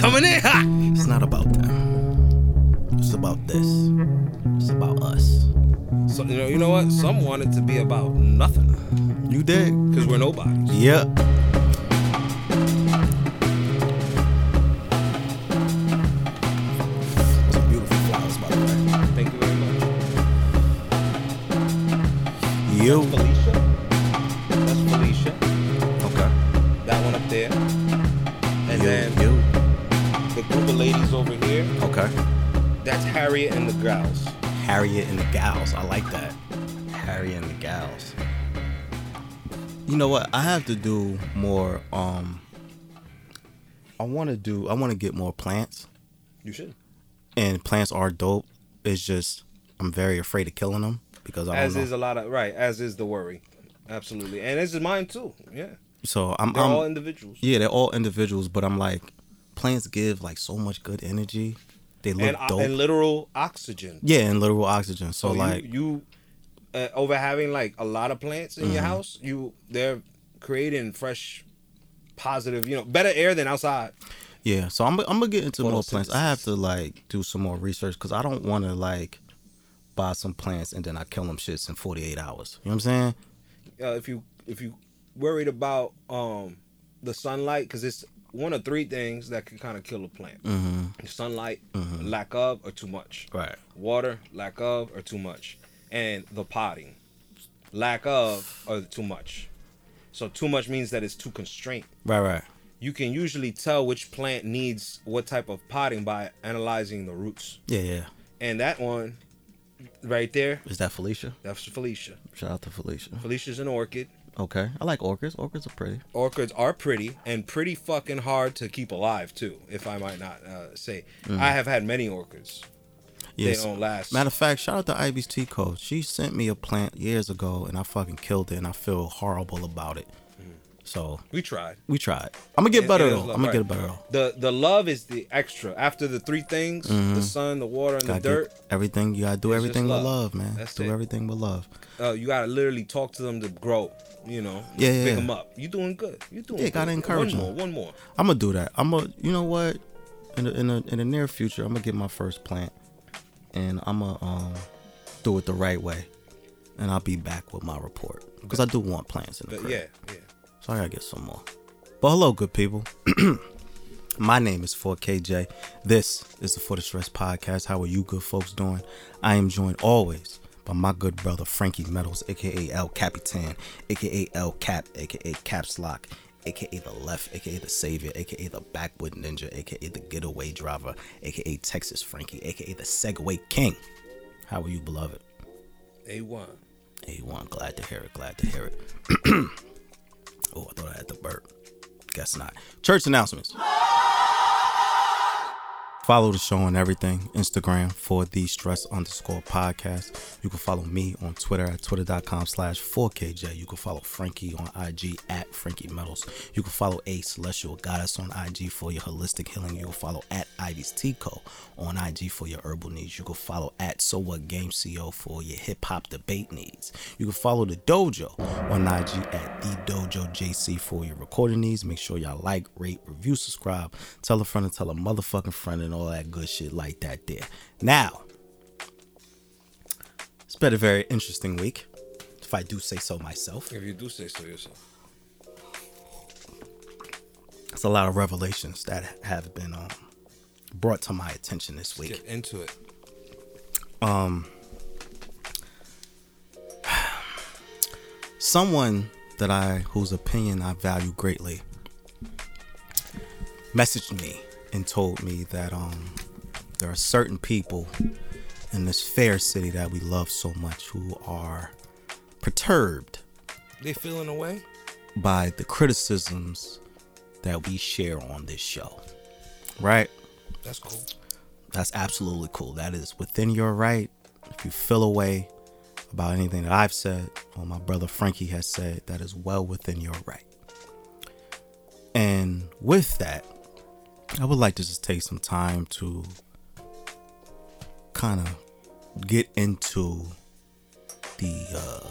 Coming in hot. It's not about them. It's about this. It's about us. So you know, you know what? Some want it to be about nothing You dig? because we're nobodies. Yep. Some beautiful flowers, by the way. Thank you very much. You. Okay. That's Harriet and the Gals. Harriet and the Gals. I like that. Harriet and the Gals. You know what? I have to do more. Um, I want to do. I want to get more plants, You should. and plants are dope. It's just I'm very afraid of killing them because I don't As know. is a lot of right. As is the worry. Absolutely. And this is mine too. Yeah. so I'm. They're I'm all individuals. yeah, they're all individuals, but I'm like, plants give like so much good energy. They look And, uh, dope. and literal oxygen. yeah, and literal oxygen. So, So like, you, uh, over having like a lot of plants in Mm-hmm. your house, you they're creating fresh, positive, you know, better air than outside. Yeah, so I'm I'm gonna get into more plants. I have to like do some more research because I don't want to like buy some plants and then I kill them shits in 48 hours. You know what I'm saying? Uh, if you if you worried about um the sunlight, because it's one of three things that can kind of kill a plant: Mm-hmm. sunlight, lack of, or too much. Right. Water, lack of, or too much, and the potting, lack of, or too much. So too much means that it's too constrained. Right. Right. you can usually tell which plant needs what type of potting by analyzing the roots. Yeah. Yeah. And that one right there, Is that Felicia? that's Felicia. Shout out to Felicia. Felicia's an orchid. Okay. I like orchids. Orchids are pretty. Orchids are pretty and pretty fucking hard to keep alive too, if I might not uh, say. Mm. I have had many orchids. Yes. They don't last. Matter of fact, shout out to Ivy's Tea Co. She sent me a plant years ago and I fucking killed it and I feel horrible about it. So we tried. we tried. I'm gonna get better though. I'm gonna right. get better though. The the love is the extra. After the three things, the sun, the water, and Gotta the dirt, everything. You gotta do everything with love. love, man. That's do it. everything with love. uh, you gotta literally talk to them to grow. You know, Yeah, yeah, pick them up. You doing good. You doing. Yeah, gotta good. encourage One more. One more. I'm gonna do that. I'm gonna, you know what? In the, in the in the near future, I'm gonna get my first plant, and I'm gonna um do it the right way, and I'll be back with my report because I do want plants in the crib. yeah, yeah. So I gotta get some more. But hello, good people. My name is 4KJ. This is the For the Stress Podcast. How are you good folks doing? I am joined always by my good brother Frankie Metals, aka El Capitan, aka El Cap, aka Caps Lock, aka the Left, aka the Savior, aka the Backwood Ninja, aka the Getaway Driver, aka Texas Frankie, aka the Segway King. How are you, beloved? A one. A1, glad to hear it, glad to hear it. oh, I thought I had the burp. Guess not. Church announcements. Follow the show on everything. Instagram for the stress underscore podcast. You can follow me on Twitter at twitter.com slash 4KJ. You can follow Frankie on IG at Frankie Metals. You can follow A Celestial Goddess on IG for your holistic healing. You can follow at Ivy's Tea Co on IG for your herbal needs. You can follow at So What Game CO for your hip hop debate needs. You can follow the dojo on IG at the Dojo JC for your recording needs. Make sure y'all like, rate, review, subscribe, tell a friend and tell a motherfucking friend and all that good shit like that there. Now, it's been a very interesting week, if I do say so myself. If you do say so yourself. It's a lot of revelations that have been um, brought to my attention this week. Get into it. Um, someone that I whose opinion I value greatly messaged me and told me that um there are certain people in this fair city that we love so much who are perturbed They feeling away? by the criticisms that we share on this show. Right? That's cool. That's absolutely cool. That is within your right. If you feel a way about anything that I've said or my brother Frankie has said, that is well within your right. And with that, I would like to just take some time to kind of get into the, uh,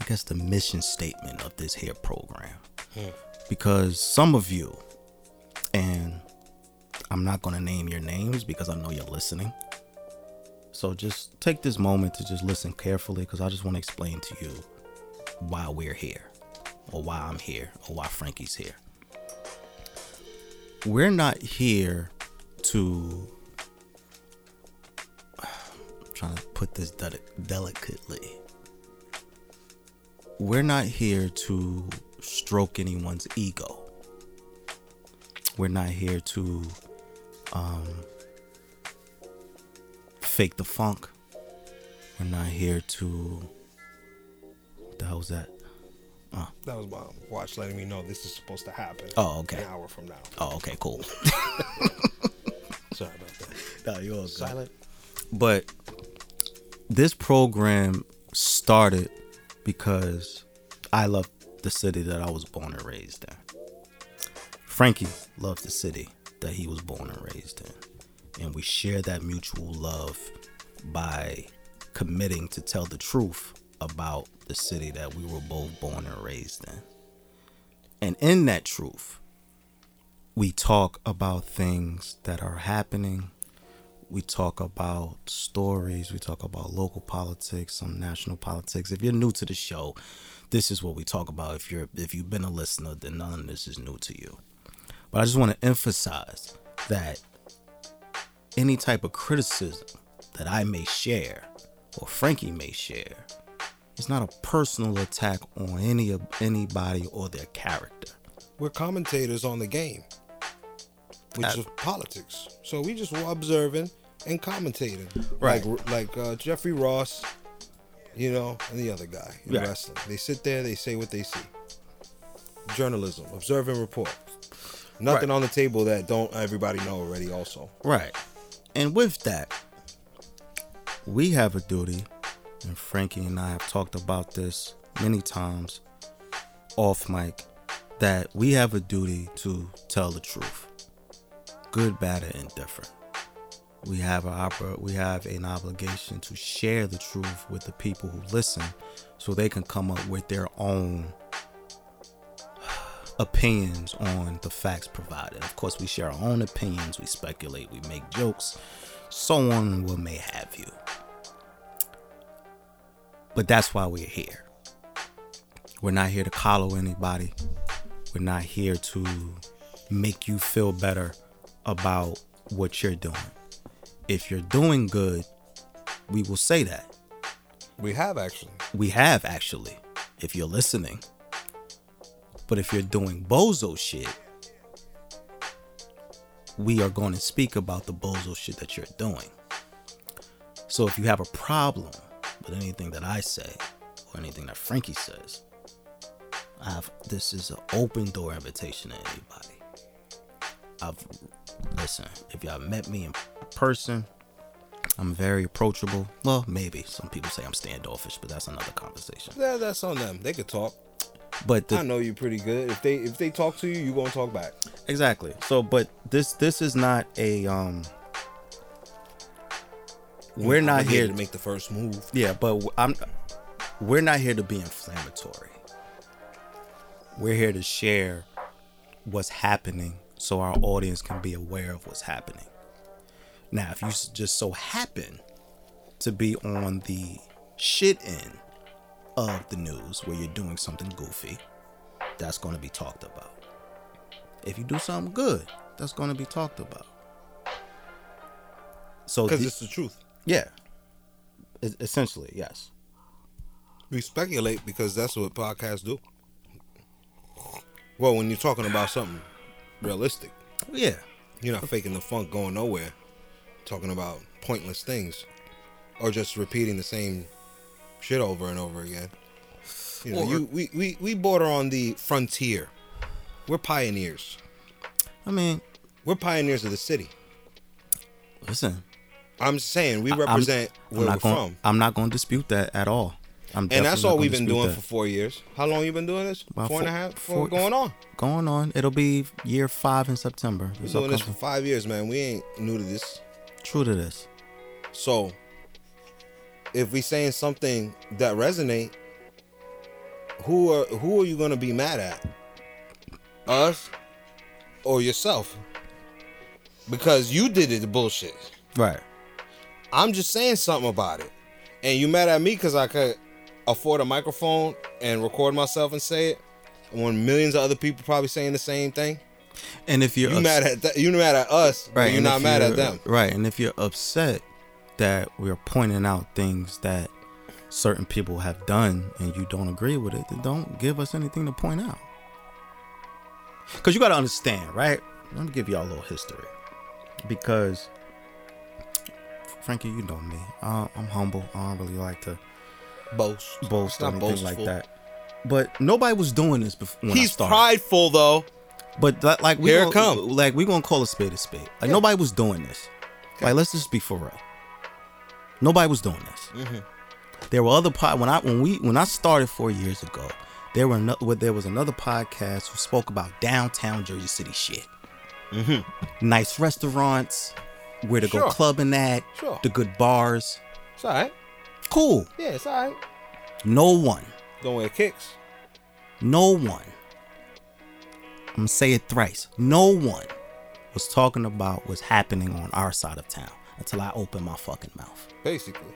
I guess, the mission statement of this here program. Because some of you And I'm not going to name your names because I know you're listening. So just take this moment to just listen carefully because I just want to explain to you why we're here, or why I'm here, or why Frankie's here. We're not here to. I'm trying to put this de- delicately. We're not here to stroke anyone's ego. We're not here to um, fake the funk. We're not here to. What the hell was that? That was my watch letting me know this is supposed to happen. Oh, okay. An hour from now. Oh, okay, cool. Sorry about that. no, you're all good. Silent. But this program started because I love the city that I was born and raised in. Frankie loves the city that he was born and raised in. And we share that mutual love by committing to tell the truth about the city that we were both born and raised in. And in that truth, we talk about things that are happening. We talk about stories. We talk about local politics, some national politics. If you're new to the show, this is what we talk about. If you're if you've been a listener, then none of this is new to you. But I just want to emphasize that any type of criticism that I may share or Frankie may share is not a personal attack on any of anybody or their character. We're commentators on the game, which is politics. So we just were observing and commentating. Right. Like like uh, Jeffrey Ross, you know, and the other guy in Right. wrestling. They sit there, they say what they see. Journalism, observe and report. Nothing Right. on the table that don't everybody know already. Also, Right. And with that, we have a duty, and Frankie and I have talked about this many times off mic, that we have a duty to tell the truth. Good, bad, or indifferent. We have a oper- we have an obligation to share the truth with the people who listen so they can come up with their own opinions on the facts provided. Of course, we share our own opinions, we speculate, we make jokes, so on and what may have you. But that's why we're here. We're not here to collar anybody. We're not here to make you feel better about what you're doing. If you're doing good, we will say that. we have actually. We have actually, if you're listening. But if you're doing bozo shit, we are going to speak about the bozo shit that you're doing. So if you have a problem with anything that I say or anything that Frankie says, I have this is an open door invitation to anybody. I've listen, if y'all met me in person, I'm very approachable. Well, maybe some people say I'm standoffish, but that's another conversation. Yeah, that's on them. They could talk. But the, I know you pretty good. If they if they talk to you, you gonna talk back. Exactly. So, but this this is not a um. We're not here to make the first move. Yeah, but I'm. We're not here to be inflammatory. We're here to share what's happening so our audience can be aware of what's happening. Now, if you just so happen to be on the shit end of the news where you're doing something goofy, that's going to be talked about. If you do something good, that's going to be talked about. So, Because it's the truth. Yeah, essentially, yes. We speculate because that's what podcasts do. Well, when you're talking about something realistic, Yeah, you're not faking the funk going nowhere. Talking about pointless things, or just repeating the same shit over and over again. You know, Or- you we, we we border on the frontier. We're pioneers. I mean, We're pioneers of the city. listen, I'm saying we I'm- represent I'm where we're not going. from, I'm not going to dispute that at all. I'm and that's all we've been doing that. for four years. How long you been doing this? About four and a four- four- Four, going on. going on. It'll be year five in September. We're This doing this for five years, man. We ain't new to this. True to this. So if we saying something that resonate, who are who are you gonna be mad at? Us or yourself because you did it the bullshit. Right. I'm just saying something about it. And you mad at me because I could afford a microphone and record myself and say it when millions of other people probably saying the same thing? And if you're You ups- mad at th- you mad at us, right? You're not mad at you're- them. Right. And if you're upset that we're pointing out things that certain people have done and you don't agree with it, then don't give us anything to point out. Because you got to understand, right? Let me give y'all a little history. Because, Frankie, you know me. Uh, I'm humble. I don't really like to Boast, boast or anything like that. But nobody was doing this before. I He's prideful though. But that, like we Here it gonna, come. like we gonna call a spade a spade. Like nobody was doing this. Like let's just be for real. Nobody was doing this. Mm-hmm. There were other pod when I when we when I started four years ago. There were no, there was another podcast who spoke about downtown Jersey City shit. Mm-hmm. Nice restaurants, where to go clubbing at, Sure. the good bars. It's all right. Cool. Yeah, it's all right. No one, Don't wear kicks. no one. I'm gonna say it thrice. No one was talking about what's happening on our side of town until I opened my fucking mouth. Basically,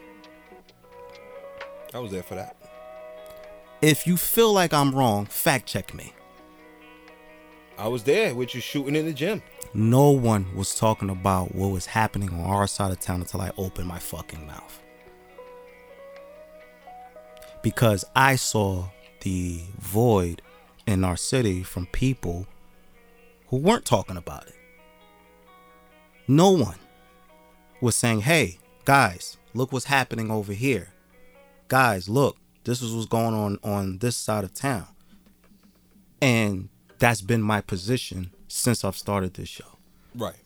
I was there for that. If you feel like I'm wrong, fact check me. I was there with you shooting in the gym. No one was talking about what was happening on our side of town until I opened my fucking mouth. Because I saw the void in our city from people who weren't talking about it. No one was saying, hey, guys, look what's happening over here. Guys, look, this is what's going on on this side of town. And that's been my position since I've started this show. Right.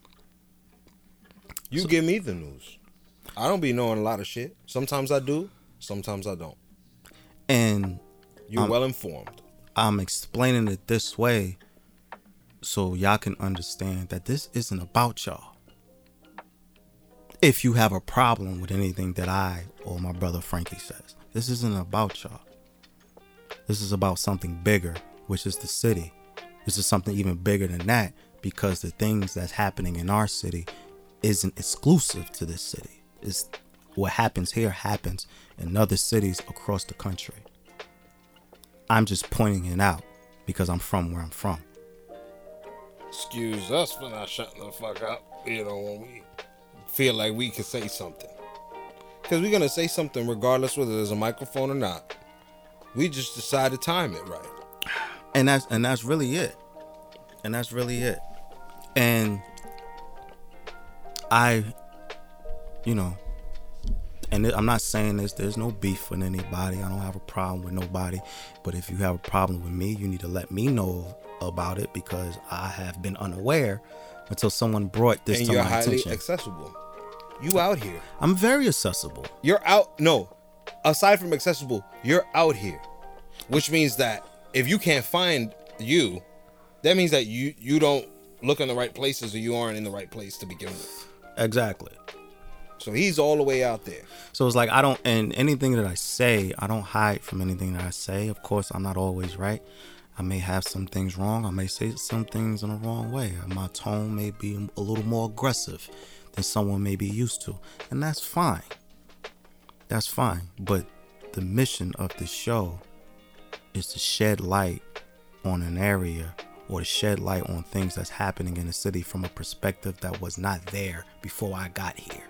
You give me the news. I don't be knowing a lot of shit. Sometimes I do. Sometimes I don't. And You're Um, well informed. I'm explaining it this way so y'all can understand that this isn't about y'all. If you have a problem with anything that I or my brother Frankie says, this isn't about y'all. This is about something bigger, which is the city. This is something even bigger than that because the things that's happening in our city isn't exclusive to this city. It's what happens here happens in other cities across the country. I'm just pointing it out because I'm from where I'm from. Excuse us for not shutting the fuck up. You know when we feel like we can say something, because we're gonna say something regardless whether there's a microphone or not. We just decide to time it right. And that's and that's really it. And that's really it. And I you know, and I'm not saying this there's no beef with anybody. I don't have a problem with nobody. But if you have a problem with me, you need to let me know about it because I have been unaware until someone brought this and to you're my highly attention. accessible. You out here. I'm very accessible. You're out. No, aside from accessible, you're out here, which means that if you can't find you, that means that you you don't look in the right places or you aren't in the right place to begin with. Exactly. So he's all the way out there. So it's like I don't, and anything that I say, I don't hide from anything that I say. Of course, I'm not always right. I may have some things wrong. I may say some things in the wrong way. My tone may be a little more aggressive than someone may be used to, and that's fine. That's fine. But the mission of the show is to shed light on an area or to shed light on things that's happening in the city from a perspective that was not there before I got here.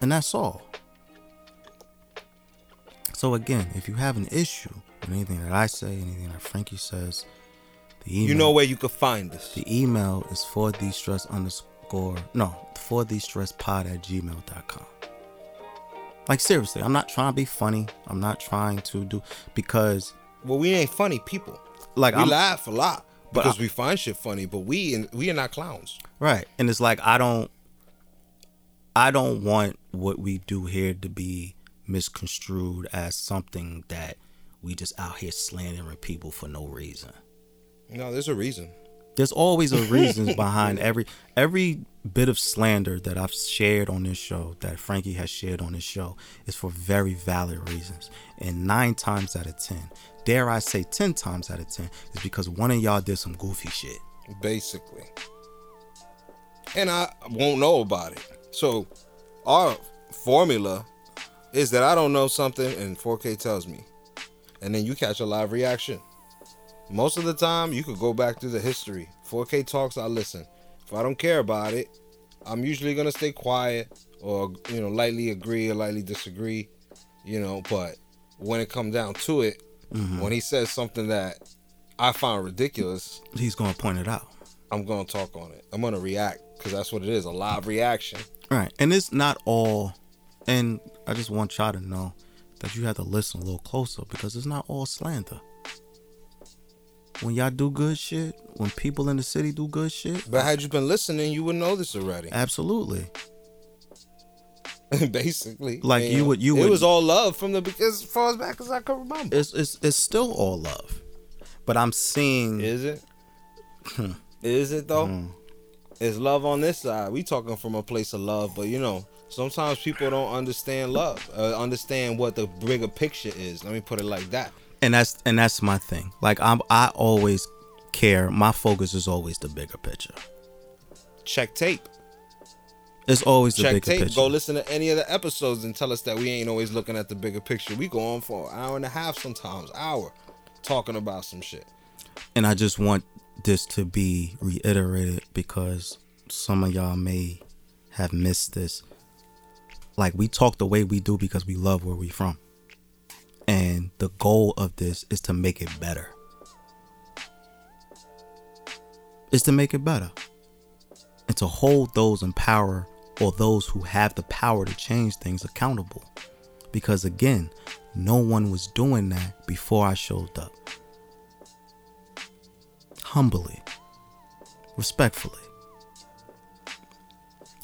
And that's all. So again, if you have an issue with anything that I say, anything that Frankie says, the email, You know where you could find us. the email is for the stress underscore no for the stress pod at gmail.com. Like seriously, I'm not trying to be funny. I'm not trying to do because Well, we ain't funny people. like We I'm laugh a lot because I- we find shit funny, but we and we are not clowns. Right. And it's like I don't I don't want what we do here to be misconstrued as something that we just out here slandering people for no reason. No, there's a reason. There's always a reason behind every every bit of slander that I've shared on this show, that Frankie has shared on this show, is for very valid reasons. And nine times out of ten, dare I say ten times out of ten, is because one of y'all did some goofy shit. basically. And I won't know about it. So our formula is that I don't know something and 4K tells me. And then you catch a live reaction. Most of the time, you could go back through the history. 4K talks, I listen. If I don't care about it, I'm usually gonna stay quiet or you know lightly agree or lightly disagree. You know, but when it comes down to it, mm-hmm. when he says something that I find ridiculous, He's gonna point it out. I'm gonna talk on it. I'm gonna react because that's what it is—a live reaction. Right. And it's not all and I just want y'all to know that you have to listen a little closer because it's not all slander. When y'all do good shit, when people in the city do good shit, But had you been listening, you would know this already. absolutely. Basically, Like, you would- you It would- was all love from the as far as back as I can remember. It's it's it's still all love. But I'm seeing Is it? Is it though? It's love on this side. We talking from a place of love, but you know, sometimes people don't understand love, uh, understand what the bigger picture is. Let me put it like that. And that's and that's my thing. Like I'm I always care. My focus is always the bigger picture. Check tape. It's always the Check bigger tape. picture. Go listen to any of the episodes and tell us that we ain't always looking at the bigger picture. We go on for an hour and a half sometimes, hour, talking about some shit. and I just want this to be reiterated because some of y'all may have missed this. Like we talk the way we do because we love where we from. And the goal of this is to make it better. Is to make it better. And to hold those in power or those who have the power to change things accountable. Because again, no one was doing that before I showed up humbly, respectfully.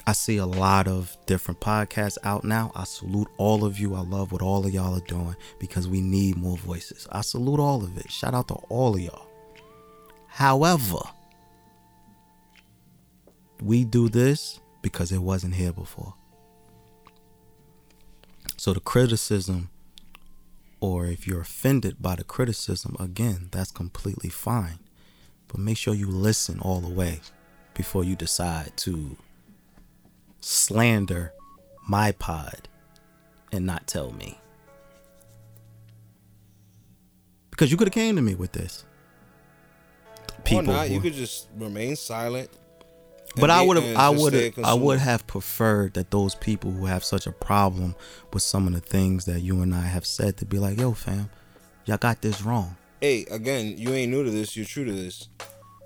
I see a lot of different podcasts out now. I salute all of you. I love what all of y'all are doing because we need more voices. I salute all of it. Shout out to all of y'all. However, we do this because it wasn't here before. So the criticism or if you're offended by the criticism, again, that's completely fine. But make sure you listen all the way before you decide to slander my pod and not tell me. Because you could have came to me with this. or not, who- you could just remain silent. but I would have, I would have, I would have preferred that those people who have such a problem with some of the things that you and I have said to be like, yo, fam, y'all got this wrong. hey, again, you ain't new to this. You're true to this.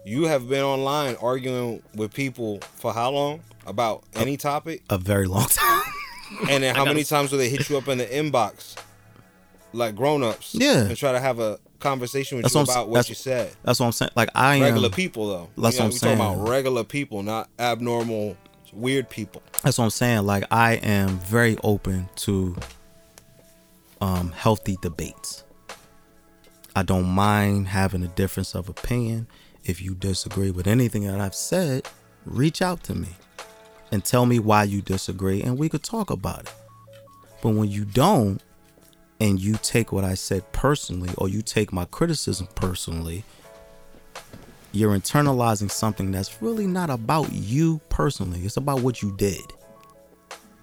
You have been online arguing with people for how long about any topic, A very long time. and then how many times will they hit you up in the inbox, like grown-ups, Yeah. and try to have a conversation with That's you what about what you said. That's what I'm saying. Like I Regular am. Regular people, though. That's You know, what I'm we talking about saying. regular people, not abnormal, weird people. That's what I'm saying. Like I am very open to um healthy debates. I don't mind having a difference of opinion. If you disagree with anything that I've said, reach out to me and tell me why you disagree and we could talk about it. But when you don't and you take what I said personally or you take my criticism personally, you're internalizing something that's really not about you personally. It's about what you did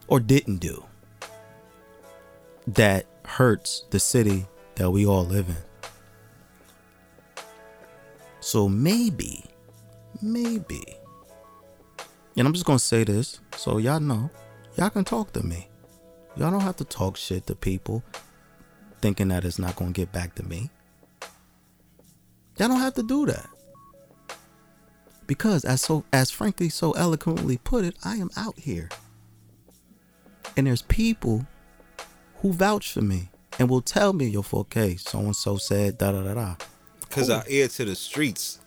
or didn't do that hurts the city that we all live in. So maybe, maybe, and I'm just gonna say this so y'all know, y'all can talk to me. Y'all don't have to talk shit to people thinking that it's not gonna get back to me. Y'all don't have to do that. Because as so as Frankie so eloquently put it, I am out here. And there's people who vouch for me and will tell me, yo, 4K, so and so said da da da da. Cause our ear to the streets.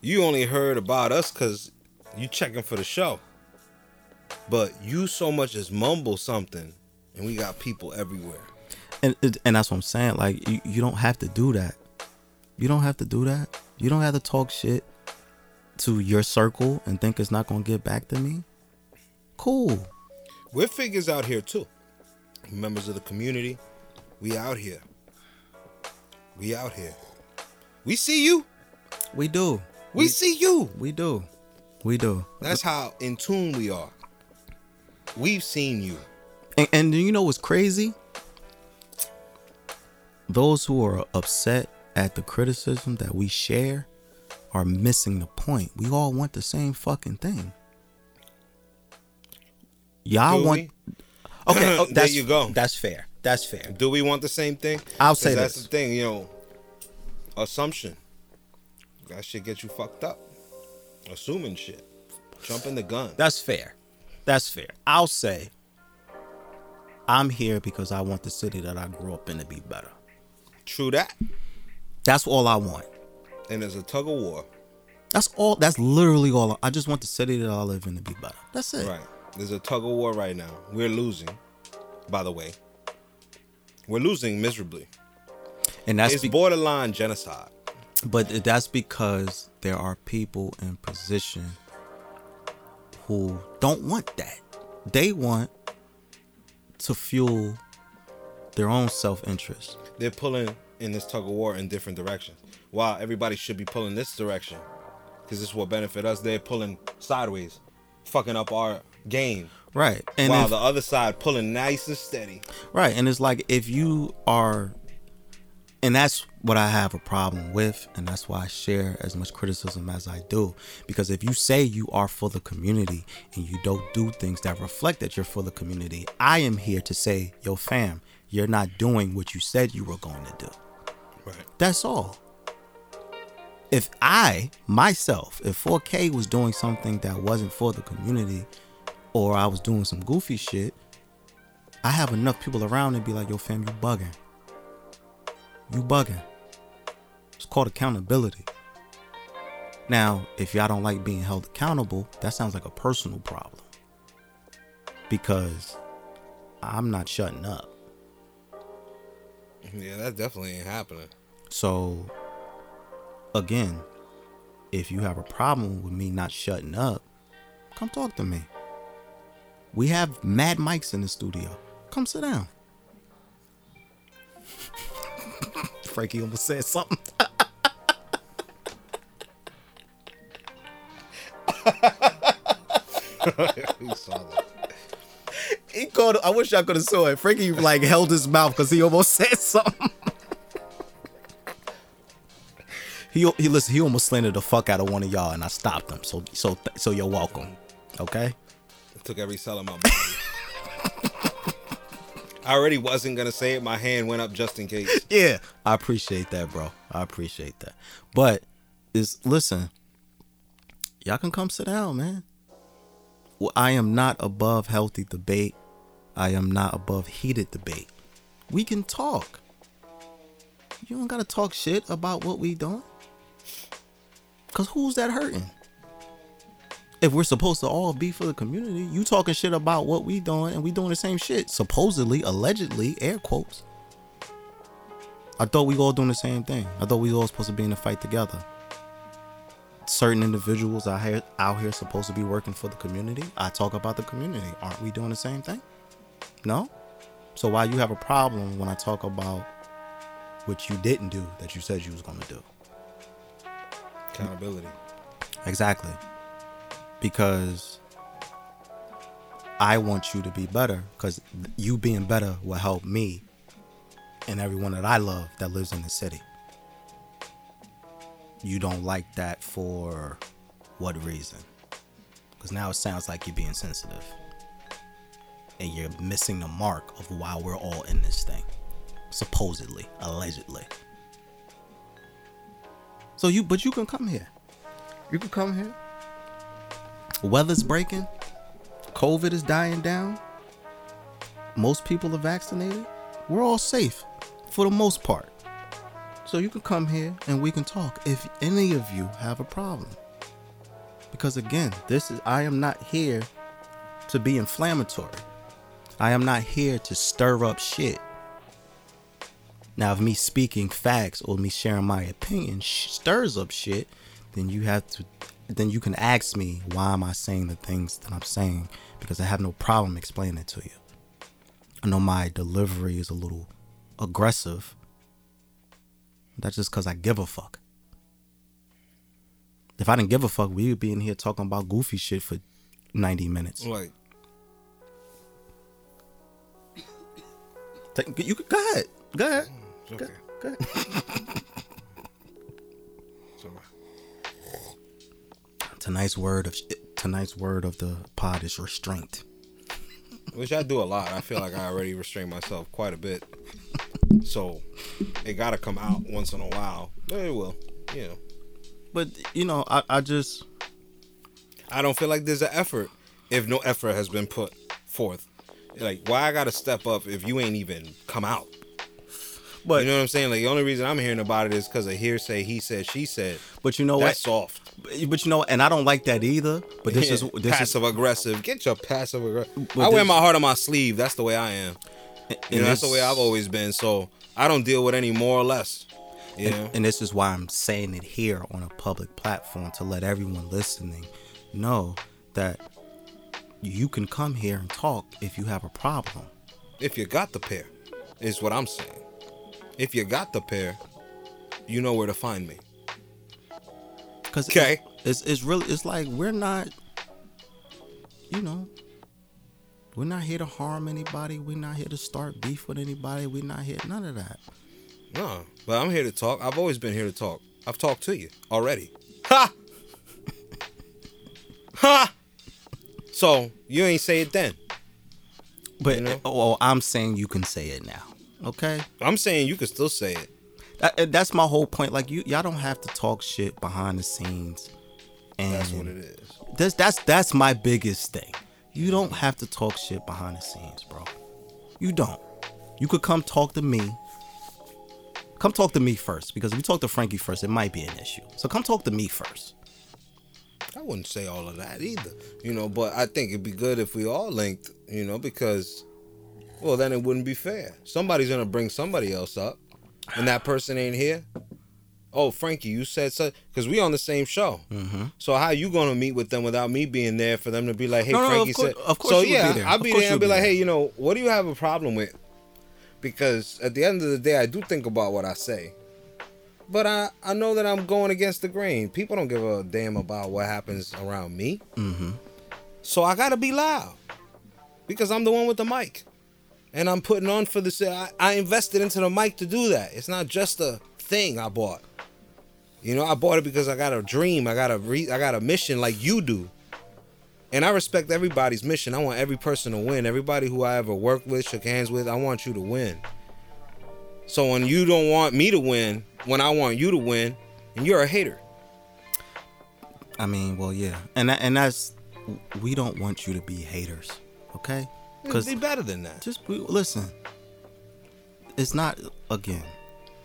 You only heard about us cause you checking for the show. But you so much as mumble something, and we got people everywhere. And and that's what I'm saying. Like you, you don't have to do that. You don't have to do that. You don't have to talk shit to your circle and think it's not gonna get back to me. Cool. We're figures out here too. Members of the community, we out here. We out here. We see you. We do. We see you. We do. We do. That's how in tune we are. We've seen you. And, and you know what's crazy? Those who are upset at the criticism that we share are missing the point. We all want the same fucking thing. Y'all want. we? Okay, oh, There you go. That's fair. That's fair. Do we want the same thing? I'll say that's this. the thing, you know. Assumption. That shit get you fucked up. Assuming shit. Jumping the gun. That's fair. That's fair. I'll say I'm here because I want the city that I grew up in to be better. True that. That's all I want. And there's a tug of war. That's all. That's literally all. I just want the city that I live in to be better. That's it. Right. There's a tug of war right now. We're losing, by the way. We're losing miserably. And that's it's be- borderline genocide. but that's because there are people in position who don't want that. They want to fuel their own self-interest. They're pulling in this tug of war in different directions. While everybody should be pulling this direction, because this will benefit us. They're pulling sideways, fucking up our game. Right. And while if- the other side pulling nice and steady. Right. And it's like if you are and that's what I have a problem with, and that's why I share as much criticism as I do. Because if you say you are for the community and you don't do things that reflect that you're for the community, I am here to say, yo, fam, you're not doing what you said you were going to do. Right. That's all. If I, myself, if 4K was doing something that wasn't for the community or I was doing some goofy shit, I have enough people around to be like, yo, fam, you bugging. You bugging. It's called accountability. Now, if y'all don't like being held accountable, that sounds like a personal problem. Because I'm not shutting up. Yeah, that definitely ain't happening. So, again, if you have a problem with me not shutting up, come talk to me. We have mad mics in the studio. Come sit down. Frankie almost said something. we saw that. He called. I wish I could have saw it. Frankie like held his mouth because he almost said something. he he listen. He almost slandered the fuck out of one of y'all, and I stopped him. So so so you're welcome. Okay. Took every cell in my body. I already wasn't gonna say it. My hand went up just in case. Yeah, I appreciate that, bro. I appreciate that. But is listen, y'all can come sit down, man. Well, I am not above healthy debate. I am not above heated debate. We can talk. You don't gotta talk shit about what we doing. Cause who's that hurting? If we're supposed to all be for the community, you talking shit about what we doing and we doing the same shit. Supposedly, allegedly, air quotes. I thought we all doing the same thing. I thought we all supposed to be in the fight together. Certain individuals out here out here supposed to be working for the community. I talk about the community. Aren't we doing the same thing? No. So why you have a problem when I talk about what you didn't do that you said you was gonna do? Accountability. Exactly. Because I want you to be better because you being better will help me and everyone that I love that lives in the city. You don't like that for what reason? Because now it sounds like you're being sensitive. And you're missing the mark of why we're all in this thing. Supposedly, allegedly. So you, but you can come here. You can come here. Weather's breaking. COVID is dying down. Most people are vaccinated. We're all safe for the most part. So you can come here and we can talk if any of you have a problem. Because again, this is I am not here to be inflammatory. I am not here to stir up shit. Now, if me speaking facts or me sharing my opinion stirs up shit, then you have to, then you can ask me why am I saying the things that I'm saying because I have no problem explaining it to you. I know my delivery is a little aggressive. That's just because I give a fuck. If I didn't give a fuck, we would be in here talking about goofy shit for ninety minutes. Like, You could go ahead. Go ahead. Mm, okay. Go ahead. Tonight's word of tonight's word of the pod is restraint. Which I do a lot. I feel like I already restrain myself quite a bit. So it gotta come out once in a while. But it will. You know. But you know, I, I just I don't feel like there's an effort if no effort has been put forth. Like why I gotta step up if you ain't even come out. but You know what I'm saying? Like the only reason I'm hearing about it is because of hearsay, he said, she said. but you know That's what? soft. But you know, and I don't like that either. But this is this is passive aggressive. Get your passive aggressive. I wear my heart on my sleeve. That's the way I am. You and know, that's the way I've always been. So I don't deal with any more or less. You know? And, and this is why I'm saying it here on a public platform to let everyone listening know that you can come here and talk if you have a problem. if you got the pair, is what I'm saying. If you got the pair, you know where to find me. Cause Okay. it's, it's it's really it's like we're not, you know, we're not here to harm anybody. We're not here to start beef with anybody. We're not here none of that. No, but I'm here to talk. I've always been here to talk. I've talked to you already. Ha! ha! So you ain't say it then. But You know? oh, oh I'm saying you can say it now. Okay. I'm saying you can still say it. That, that's my whole point. Like you, y'all don't have to talk shit behind the scenes. And That's what it is. That's that's that's my biggest thing. You don't have to talk shit behind the scenes, bro. You don't. You could come talk to me. Come talk to me first, because if you talk to Frankie first, it might be an issue. So come talk to me first. I wouldn't say all of that either, you know. But I think it'd be good if we all linked, you know, because, well, then it wouldn't be fair. Somebody's gonna bring somebody else up, and that person ain't here. Oh, Frankie, you said so because we on the same show. Mm-hmm. So how you gonna meet with them without me being there for them to be like, hey, No, no, Frankie course- said. of course so yeah, be. I'll be there and be be like, there. hey, you know, what do you have a problem with? Because at the end of the day, I do think about what I say. But I, I know that I'm going against the grain. People don't give a damn about what happens around me. Mm-hmm. So I gotta be loud. Because I'm the one with the mic. And I'm putting on for this. I, I invested into the mic to do that. It's not just a thing I bought. You know, I bought it because I got a dream. I got a re- I got a mission like you do. And I respect everybody's mission. I want every person to win. Everybody who I ever worked with, shook hands with, I want you to win. So when you don't want me to win, when I want you to win, and you're a hater. I mean, well, yeah, and and that's we don't want you to be haters, okay? Because be better than that. just we, listen. It's not again.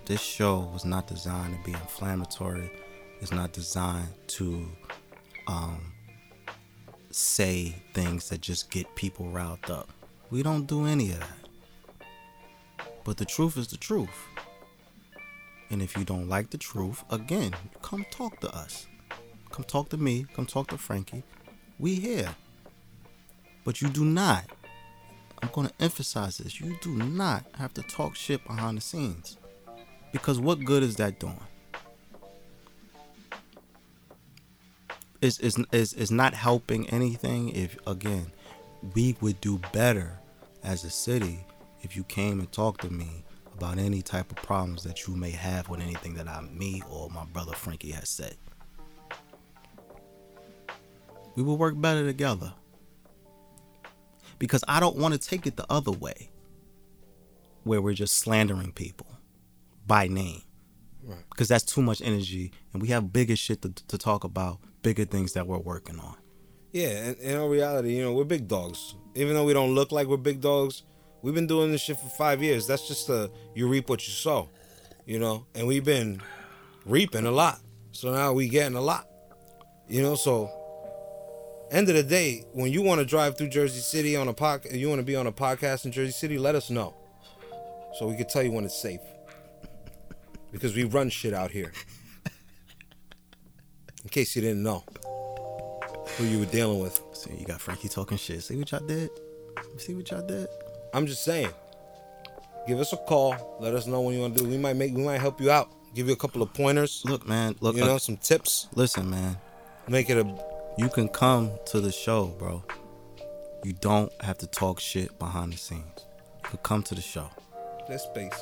This show was not designed to be inflammatory. It's not designed to um, say things that just get people riled up. We don't do any of that. But the truth is the truth. And if you don't like the truth, again, come talk to us. Come talk to me. Come talk to Frankie. We here. But you do not. I'm going to emphasize this. You do not have to talk shit behind the scenes. Because what good is that doing? It's, it's, it's, it's not helping anything if, again, we would do better as a city if you came and talked to me about any type of problems that you may have with anything that I, me or my brother Frankie has said. We will work better together. Because I don't want to take it the other way, where we're just slandering people by name. Right. Because that's too much energy, and we have bigger shit to, to talk about, bigger things that we're working on. Yeah, and in all reality, you know, we're big dogs. Even though we don't look like we're big dogs, we've been doing this shit for five years. That's just a you reap what you sow, you know. And we've been reaping a lot, so now we getting a lot, you know. So, end of the day, when you want to drive through Jersey City on a podcast, you want to be on a podcast in Jersey City, let us know, so we can tell you when it's safe, because we run shit out here. In case you didn't know who you were dealing with. See, you got Frankie talking shit. See what y'all did? See what y'all did? I'm just saying. Give us a call. Let us know when you want to do. We might make. We might help you out. Give you a couple of pointers. Look, man. Look, You know, uh, some tips. listen, man. Make it a. You can come to the show, bro. You don't have to talk shit behind the scenes. You can come to the show. This space.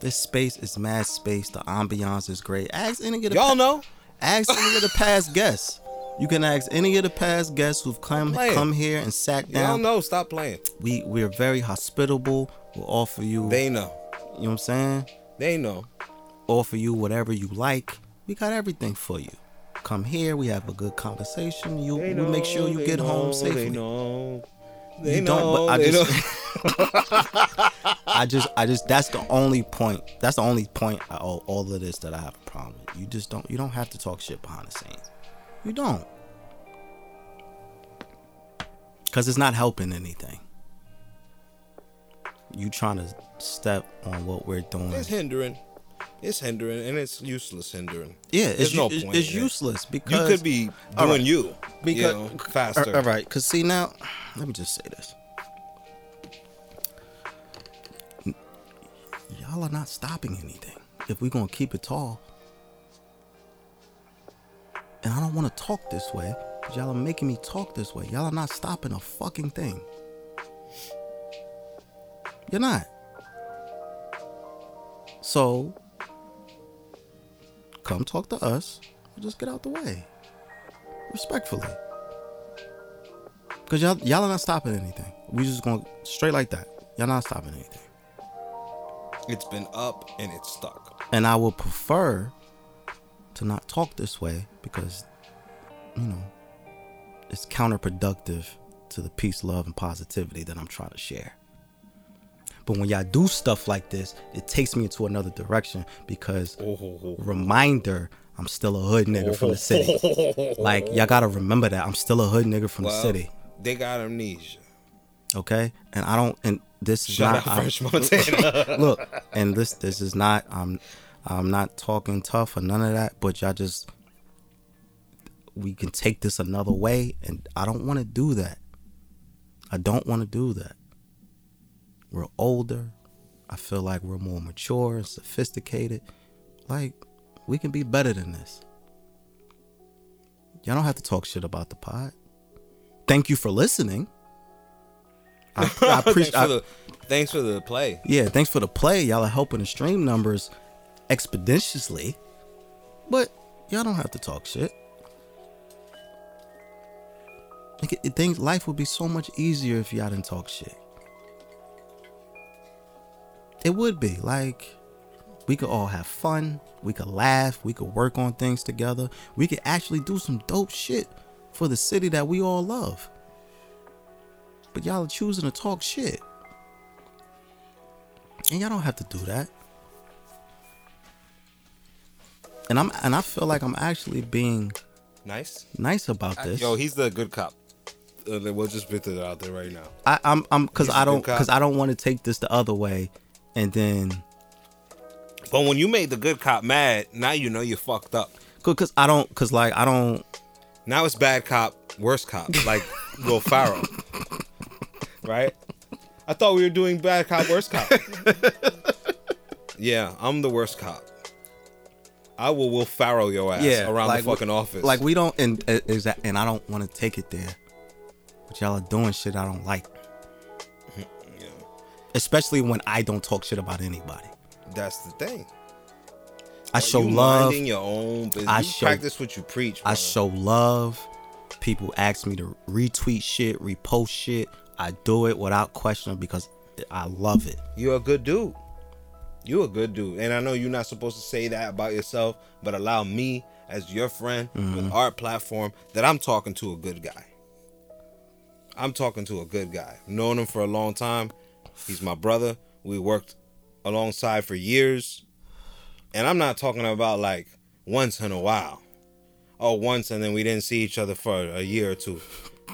This space is mad space. The ambiance is great. Ask any of the Y'all know. ask any of the past guests. You can ask any of the past guests who've come come here and sat down. Y'all know. Stop playing. We we're very hospitable. We'll offer you. They know. you know what I'm saying? They know. Offer you whatever you like. We got everything for you. Come here. We have a good conversation. You we make sure you get home know, safely. They know. They You know. don't, but I just. I just, I just, that's the only point. That's the only point of all, all of this that I have a problem with. You just don't, you don't have to talk shit behind the scenes. You don't, because it's not helping anything. You trying to step on what we're doing? It's hindering. It's hindering, and it's useless hindering. yeah, There's it's, no point it's it. useless You could be doing right. you. because you know, faster. all right, because see now, let me just say this. Y'all are not stopping anything. If we're gonna keep it tall, and I don't want to talk this way, but y'all are making me talk this way. Y'all are not stopping a fucking thing. You're not. So, come talk to us. Or just get out the way, respectfully. Cause y'all y'all are not stopping anything. We just going straight like that. Y'all not stopping anything. It's been up and it's stuck. And I would prefer to not talk this way because, you know, it's counterproductive to the peace, love, and positivity that I'm trying to share. But when y'all do stuff like this, it takes me into another direction because oh. reminder, I'm still a hood nigga from the city. Oh. Like y'all gotta remember that I'm still a hood nigga from the city. They got amnesia. okay and i don't and this is Shout not I'm- Montana. look and this this is not i'm i'm not talking tough or none of that but y'all just we can take this another way and i don't want to do that i don't want to do that we're older i feel like we're more mature and sophisticated like we can be better than this y'all don't have to talk shit about the pod thank you for listening I, I thanks, appreciate. for the, thanks for the play. Yeah, thanks for the play. Y'all are helping the stream numbers expeditiously. But y'all don't have to talk shit. Like, it, it- things, life would be so much easier if y'all didn't talk shit. It would be. Like, we could all have fun. We could laugh. We could work on things together. We could actually do some dope shit for the city that we all love. But y'all are choosing to talk shit. And y'all don't have to do that. And I'm and I feel like I'm actually being Nice. nice about this. Yo, he's the good cop. Uh, we'll just put it out there right now. I, I'm I'm because I don't because I don't want to take this the other way, and then But when you made the good cop mad, now you know you fucked up. because I don't because like I don't Now it's bad cop, worse cop, like Will Ferrell. right? I thought we were doing bad cop, worse cop. yeah, I'm the worst cop. I will Will Ferrell your ass yeah around like, the fucking office. Like we don't and and I don't want to take it there, but y'all are doing shit I don't like, especially when I don't talk shit about anybody. that's the thing. I show you love. your own business. I you show- practice what you preach. I show love. People ask me to retweet shit, repost shit. I do it without question because I love it. You're a good dude. You're a good dude. And I know you're not supposed to say that about yourself, but allow me as your friend mm-hmm. with our platform that I'm talking to a good guy. I'm talking to a good guy. Known him for a long time. He's my brother. We worked alongside for years. And I'm not talking about like once in a while. Oh, once and then we didn't see each other for a year or two.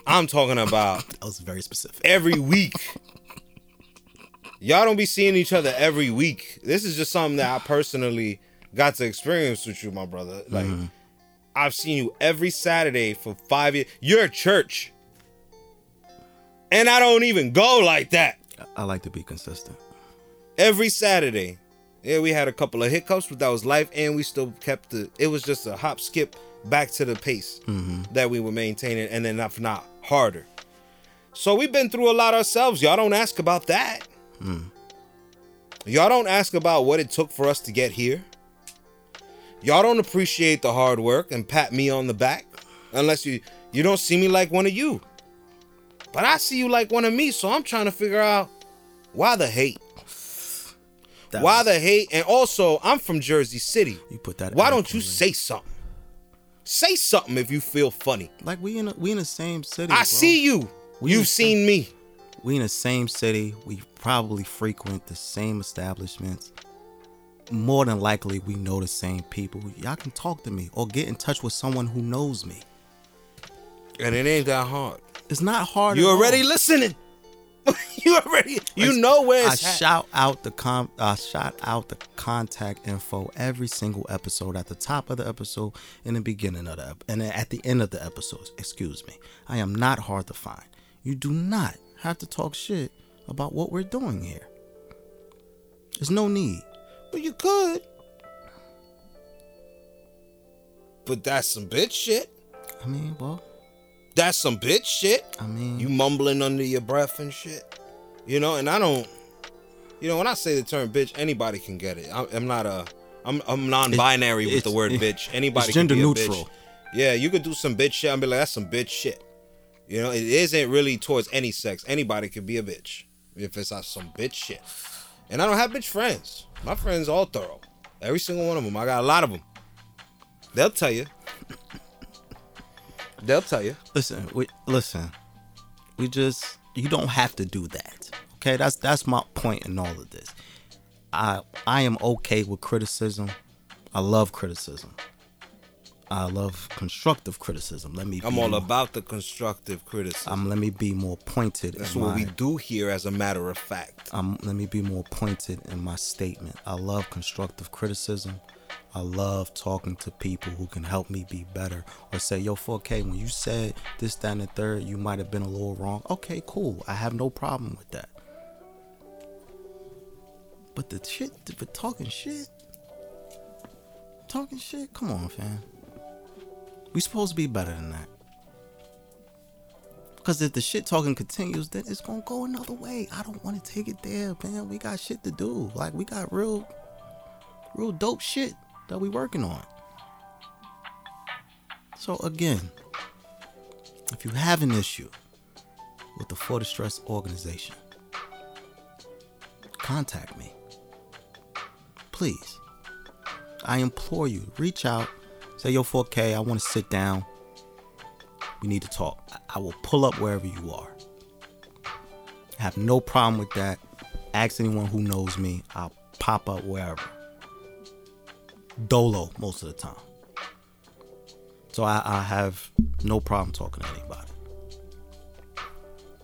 I'm talking about That was very specific. every week. Y'all don't be seeing each other every week. This is just something that I personally got to experience with you, my brother. Like, mm-hmm. I've seen you every Saturday for five years. You're a church. And I don't even go like that. I like to be consistent. Every Saturday. Yeah, we had a couple of hiccups, but that was life, and we still kept the. It was just a hop skip back to the pace mm-hmm. that we were maintaining, and then if not harder. So we've been through a lot ourselves. Y'all don't ask about that. Mm. Y'all don't ask about what it took for us to get here. Y'all don't appreciate the hard work and pat me on the back unless you you don't see me like one of you. But I see you like one of me, so I'm trying to figure out why the hate. Oh, that Why was- the hate? And also, I'm from Jersey City. you put that? Why don't you eloquently. say something? Say something if you feel funny. like we in a, we in the same city? I bro. see you. We You've seen me. We in the same city. We probably frequent the same establishments. More than likely, we know the same people. Y'all can talk to me or get in touch with someone who knows me. And it ain't that hard. It's not hard. You at all. already listening. you already you know where I shout out the com I shout out the contact info every single episode at the top of the episode in the beginning of the ep- and at the end of the episodes. Excuse me. I am not hard to find. You do not have to talk shit about what we're doing here. There's no need. Well, you could. But that's some bitch shit. I mean, well, That's some bitch shit. I mean, You mumbling under your breath and shit. You know, and I don't. You know, when I say the term bitch, anybody can get it. I'm, I'm not a. I'm I'm non-binary with the word it- bitch. Anybody it's can gender neutral. bitch. Yeah, you could do some bitch shit. I'm be like, that's some bitch shit. You know, it isn't really towards any sex. Anybody could be a bitch if it's not some bitch shit. And I don't have bitch friends. My friends all thorough. Every single one of them. I got a lot of them. They'll tell you. They'll tell you. listen, we listen. We just you don't have to do that. Okay, that's that's my point in all of this. I I am okay with criticism. I love criticism. I love constructive criticism. Let me. I'm all more- about the constructive criticism. Um, let me be more pointed. That's what my, we do here, as a matter of fact. um, let me be more pointed in my statement. I love constructive criticism. I love talking to people who can help me be better or say, yo, 4K, when you said this, that, and the third, you might have been a little wrong. Okay, cool. I have no problem with that. But the shit, but talking shit, talking shit, come on, fam. We supposed to be better than that. Cause if the shit talking continues, then it's gonna go another way. I don't want to take it there, man. We got shit to do. Like we got real, real dope shit that we working on. So again, if you have an issue with the For the organization, contact me. Please. I implore you, reach out, say yo 4K, I want to sit down. We need to talk. I- I will pull up wherever you are. I have no problem with that. Ask anyone who knows me. I'll pop up wherever. Dolo most of the time. So I, I have no problem talking to anybody.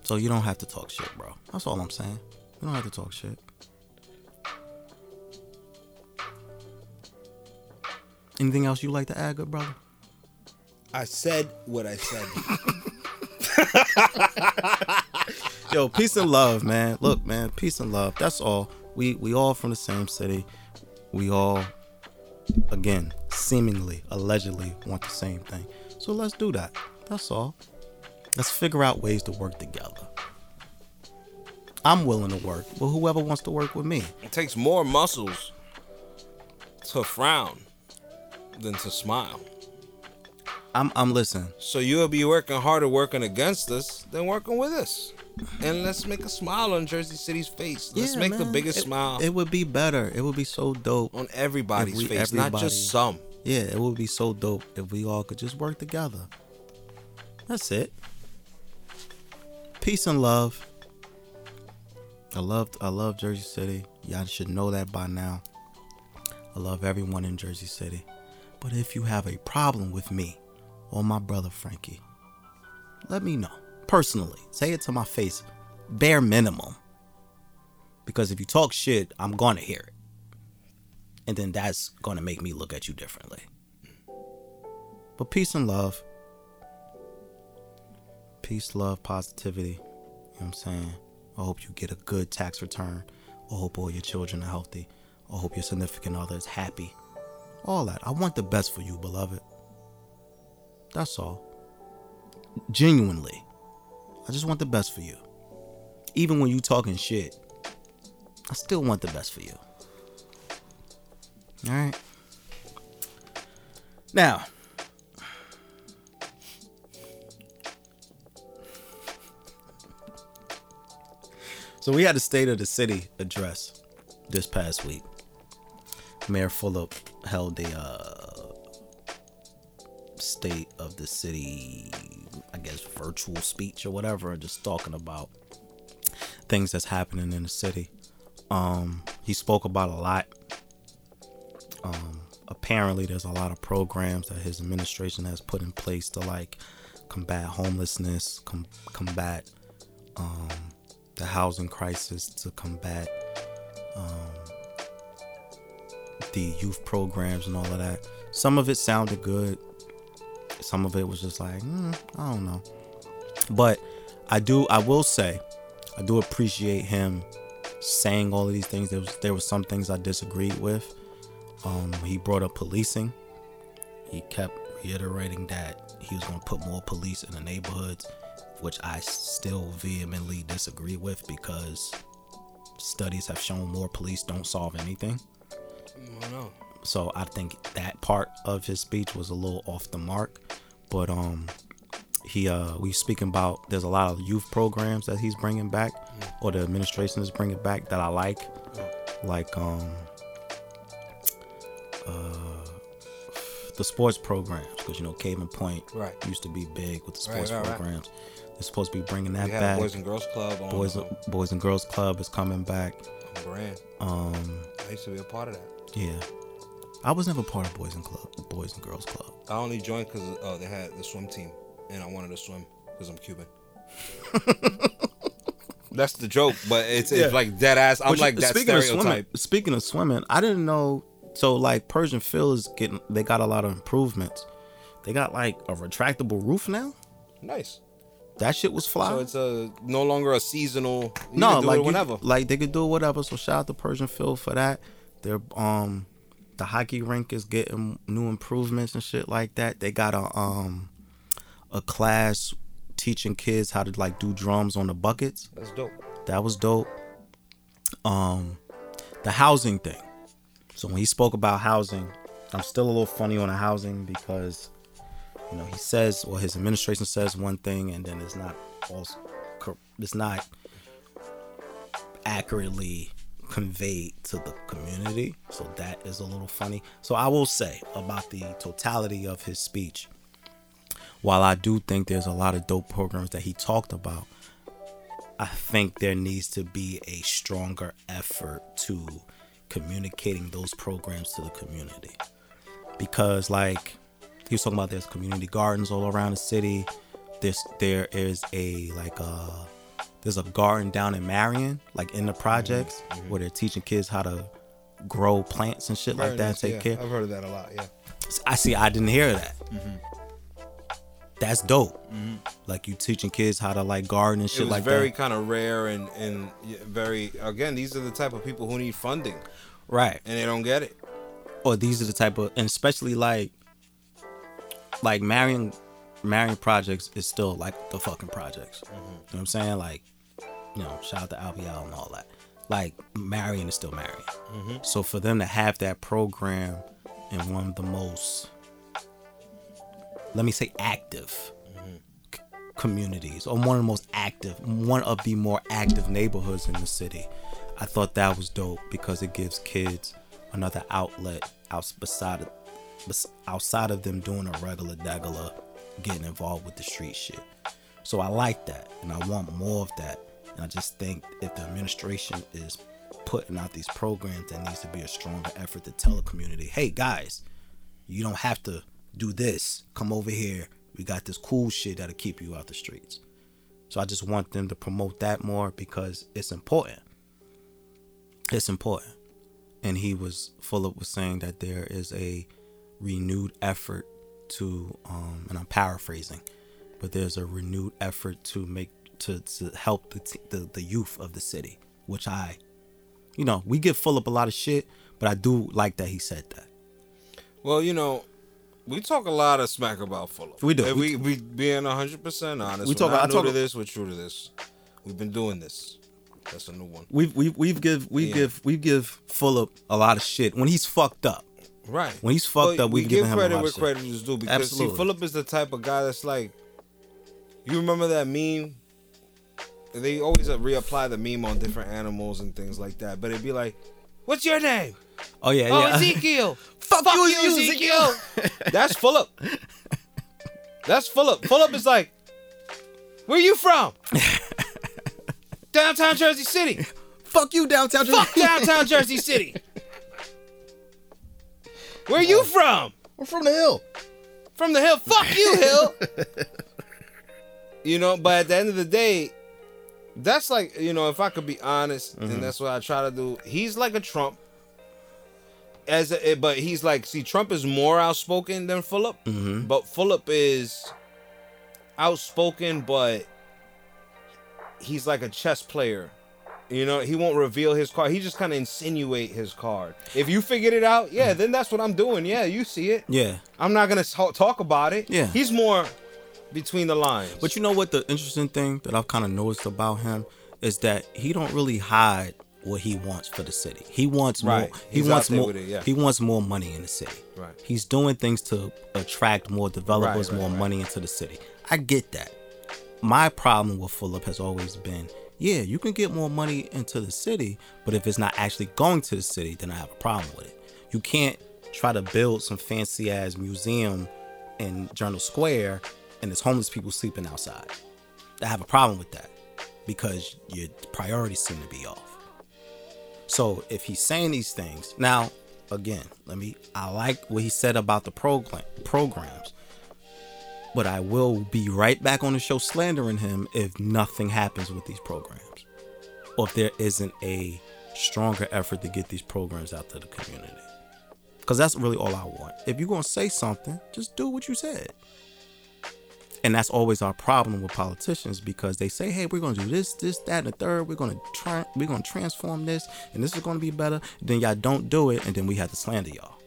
So you don't have to talk shit, bro. That's all I'm saying. You don't have to talk shit. Anything else you like to add, good brother? I said what I said. Yo, peace and love, man. Look, man, peace and love. That's all. We we all from the same city. We all, again, seemingly, allegedly, want the same thing. So let's do that. That's all. Let's figure out ways to work together. I'm willing to work with whoever wants to work with me. it takes more muscles to frown than to smile. I'm I'm listening. So you'll be working harder working against us than working with us. And let's make a smile on Jersey City's face. Let's Yeah, make the biggest It- smile It would be better. It would be so dope. on everybody's we- face, not just some. Yeah, it would be so dope if we all could just work together. That's it. Peace and love. I love I love Jersey City. Y'all should know that by now. I love everyone in Jersey City. But if you have a problem with me or my brother Frankie, let me know. Personally. Say it to my face. Bare minimum. Because if you talk shit, I'm gonna hear it and then that's gonna make me look at you differently. But peace and love. Peace, love, positivity. You know what I'm saying? I hope you get a good tax return. I hope all your children are healthy. I hope your significant other is happy. All that. I want the best for you, beloved. That's all. Genuinely. I just want the best for you. Even when you talking shit, I still want the best for you. All right. Now, so we had a state of the city address this past week. Mayor Fulop held a uh, state of the city, guess, virtual speech or whatever, just talking about things that's happening in the city. Um, he spoke about a lot. Um, apparently, there's a lot of programs that his administration has put in place to like combat homelessness, com- combat um, the housing crisis, to combat um, the youth programs and all of that. Some of it sounded good. Some of it was just like, mm, I don't know. But I do, I will say, I do appreciate him saying all of these things. There was there were some things I disagreed with. Um, he brought up policing. He kept reiterating that he was going to put more police in the neighborhoods, which I still vehemently disagree with because studies have shown more police don't solve anything. I know. So I think that part of his speech was a little off the mark, but um, he uh, we speaking about there's a lot of youth programs that he's bringing back, or the administration is bringing back that I like, like um, uh, the sports programs because you know Caven Point Right. used to be big with the sports right, right. programs. They're supposed to be bringing that back. Boys and Girls Club on, Boys, Boys and Girls Club is coming back. Brand. Um, I used to be a part of that. yeah, I was never part of Boys and Club, Boys and Girls Club. I only joined because uh, they had the swim team, and I wanted to swim because I'm Cuban. That's the joke, but it's, Yeah. it's like dead ass. I'm But like that speaking Of swimming, speaking of swimming, I didn't know. So like Pershing Field is getting, they got a lot of improvements. They got like a retractable roof now. Nice. That shit was fly. So it's a no longer a seasonal. You no, can do like it you- like they could do whatever. So shout out to Pershing Field for that. They're um the hockey rink is getting new improvements and shit like that. They got a um a class teaching kids how to like do drums on the buckets. That's dope. That was dope. Um, the housing thing. So when he spoke about housing, I'm still a little funny on the housing because, you know, he says, well, his administration says one thing, and then it's not also, it's not accurately conveyed to the community. So that is a little funny. So I will say about the totality of his speech, while I do think there's a lot of dope programs that he talked about, I think there needs to be a stronger effort to communicating those programs to the community. Because like he was talking about there's community gardens all around the city. There's there is a like a there's a garden down in Marion, like in the projects, mm-hmm. Mm-hmm. where they're teaching kids how to grow plants and shit like that, nice, take yeah. care. I've heard of that a lot. Yeah. I see. I didn't hear that. Mm-hmm. That's dope. Mm-hmm. Like you teaching kids how to like garden and It shit like very that. Very kind of rare and and very again. These are the type of people who need funding Right. and they don't get it. or these are the type of and especially like like Marion Marion projects is still like the fucking projects. Mm-hmm. You know what I'm saying? Like, you know, shout out to Albial and all that. Like Marion is still Marion. Mm-hmm. So for them to have that program in one of the most let me say active mm-hmm. c- communities or one of the most active one of the more active neighborhoods in the city i thought that was dope because it gives kids another outlet out beside of, outside of them doing a regular degular getting involved with the street shit so i like that and i want more of that and i just think if the administration is putting out these programs there needs to be a stronger effort to tell the community hey guys you don't have to do this. Come over here. We got this cool shit that'll keep you out the streets. So I just want them to promote that more because it's important. It's important. And he was Fulop was saying that there is a renewed effort to um and I'm paraphrasing, but there's a renewed effort to make to, to help the, t- the the youth of the city, which I you know, we give Fulop a lot of shit, But I do like that he said that. Well, you know, we talk a lot of smack about Fulop. We do. If we we being hundred percent honest. We talk- talk. I We're not talk- new to this. We're true to this. We've been doing this. That's a new one. We've we've we've give we Yeah. give we give Fulop a lot of shit when he's fucked up. Right. When he's fucked But up, we we've give given him a credit where credit is due because Absolutely. see, Fulop is the type of guy that's like. You remember that meme? They always uh, reapply the meme on different animals and things like that, but it'd be like, "What's your name?" Oh yeah, Oh, yeah. Ezekiel. Fuck Fuck you, you, Ezekiel. Ezekiel. That's Fulop. That's Fulop. Fulop is like, where you from? Downtown Jersey City. Fuck you, downtown. Jersey. Fuck downtown Jersey City. Where are you from? We're from the hill. From the hill. Fuck you, hill. you know, but at the end of the day, that's like, you know, if I could be honest, and mm-hmm. that's what I try to do. He's like a Trump. As a, eh, but he's like, see, Trump is more outspoken than Fulop, mm-hmm. but Fulop is outspoken, but he's like a chess player. You know, he won't reveal his card. He just kind of insinuate his card. If you figured it out, yeah, then that's what I'm doing. Yeah, you see it. Yeah, I'm not gonna talk, talk about it. Yeah. he's more between the lines. but you know what? The interesting thing that I've kind of noticed about him is that he don't really hide what he wants for the city. He wants Right. more. He He's wants more. it, yeah. He wants more money in the city. Right. He's doing things to attract more developers, Right, right, more money into the city. I get that. My problem with Fulop has always been, yeah, you can get more money into the city, but if it's not actually going to the city, then I have a problem with it. You can't try to build some fancy ass museum in Journal Square and there's homeless people sleeping outside. I have a problem with that because your priorities seem to be off. So if he's saying these things, now again, let me I like what he said about the program programs. But I will be right back on the show slandering him if nothing happens with these programs. Or if there isn't a stronger effort to get these programs out to the community. Cause that's really all I want. If you're gonna say something, just do what you said. And that's always our problem with politicians because they say, "Hey, we're gonna do this, this, that, and the third. We're gonna try, we're gonna transform this, and this is gonna be better." Then y'all don't do it, and then we have to slander y'all.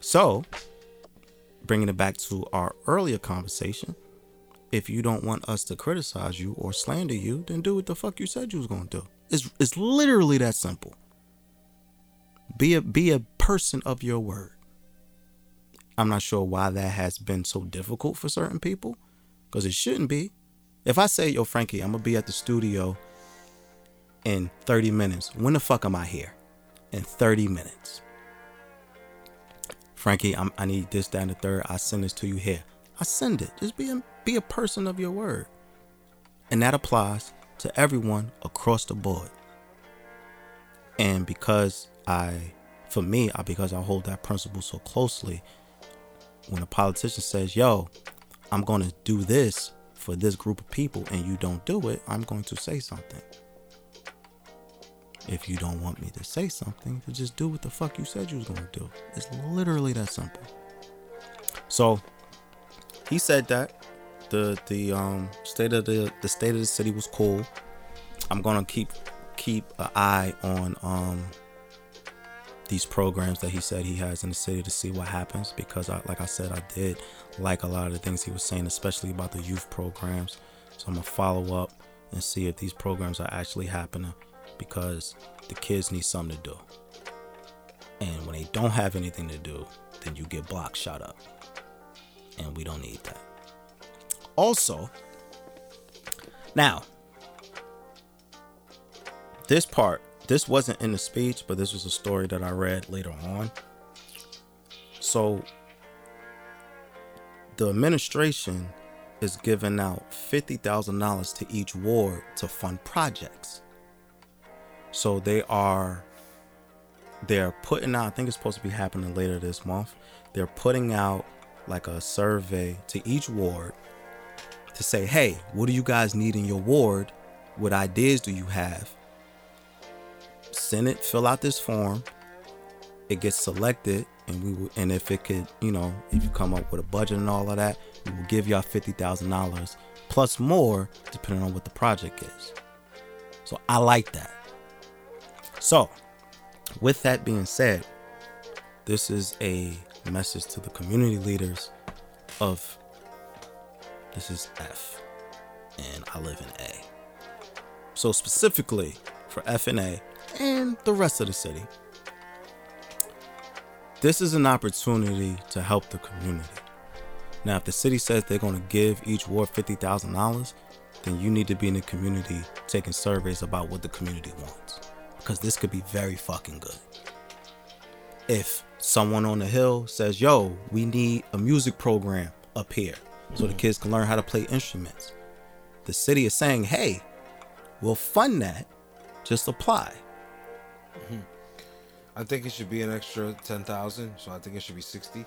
So, bringing it back to our earlier conversation, if you don't want us to criticize you or slander you, then do what the fuck you said you was gonna do. It's it's literally that simple. Be a be a person of your word. I'm not sure why that has been so difficult for certain people, because it shouldn't be. If I say, "Yo, Frankie, I'm gonna be at the studio in 30 minutes," when the fuck am I here? In 30 minutes. Frankie, I'm, I need this, that, and the third. I send this to you here. I send it. Just be a, be a person of your word. And that applies to everyone across the board. And because I, for me, I, because I hold that principle so closely, when a politician says, yo, I'm going to do this for this group of people and you don't do it, I'm going to say something. If you don't want me to say something, then just do what the fuck you said you was to do. It's literally that simple. So, he said that the the um state of the the state of the city was cool. I'm gonna keep keep an eye on um these programs that he said he has in the city to see what happens because I like I said I did like a lot of the things he was saying, especially about the youth programs. So I'm gonna follow up and see if these programs are actually happening because the kids need something to do. And when they don't have anything to do, then you get blocked shot up. And we don't need that. Also, now, this part, this wasn't in the speech, but this was a story that I read later on. So, the administration is giving out $50,000 to each ward to fund projects. So they are they're putting out I think it's supposed to be happening later this month. They're putting out like a survey to each ward to say, "Hey, what do you guys need in your ward? What ideas do you have?" Send it, fill out this form. It gets selected and we will, and if it could, you know, if you come up with a budget and all of that, we will give y'all $50,000 plus more depending on what the project is. So I like that. So, with that being said, this is a message to the community leaders of this is F and I live in A. So specifically for F and A and the rest of the city, this is an opportunity to help the community. Now, if the city says they're going to give each ward $50,000, then you need to be in the community taking surveys about what the community wants. Because this could be very fucking good. If someone on the hill says, yo, we need a music program up here so the kids can learn how to play instruments, the city is saying, hey, we'll fund that, just apply. I think it should be an extra ten thousand, so I think it should be sixty.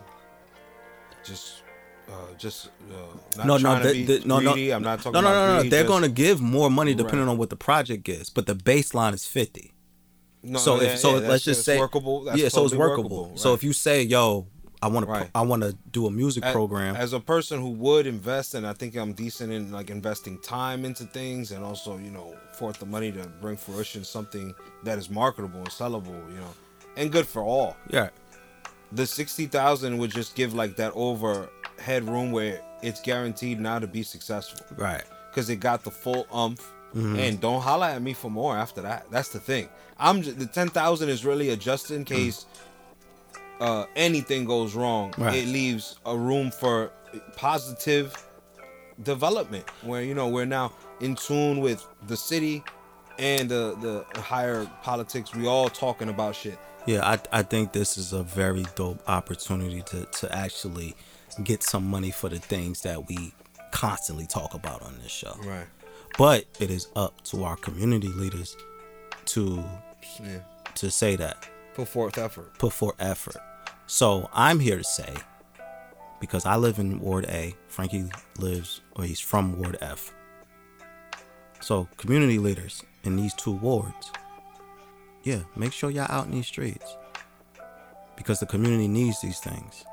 Just, uh, just uh, no, no, the- the- no, no. I'm not talking no, no, no, no. greedy, They're just- going to give more money depending Right. on what the project gets, but the baseline is fifty. No, so if so, yeah, let's just say workable. That's yeah, so it's totally workable. So if you say, "Yo, I want to, I want to do a music A- program," as a person who would invest and i think i'm decent in like investing time into things and also you know forth the money to bring fruition something that is marketable and sellable you know and good for all. Yeah, the 60000 would just give like that overhead room where it's guaranteed now to be successful. Right, because it got the full umph Mm-hmm. and don't holla at me for more after that that's the thing i'm just, the 10000 is really a just in case uh anything goes wrong Right. it leaves a room for positive development where you know we're now in tune with the city and the the higher politics we all talking about shit yeah. I, I think this is a very dope opportunity to to actually get some money for the things that we constantly talk about on this show. right But it is up to our community leaders to yeah to say that. put forth effort put forth effort. So I'm here to say, because I live in Ward A, Frankie lives, or he's from Ward F. So community leaders in these two wards, yeah, make sure y'all out in these streets. Because the community needs these things.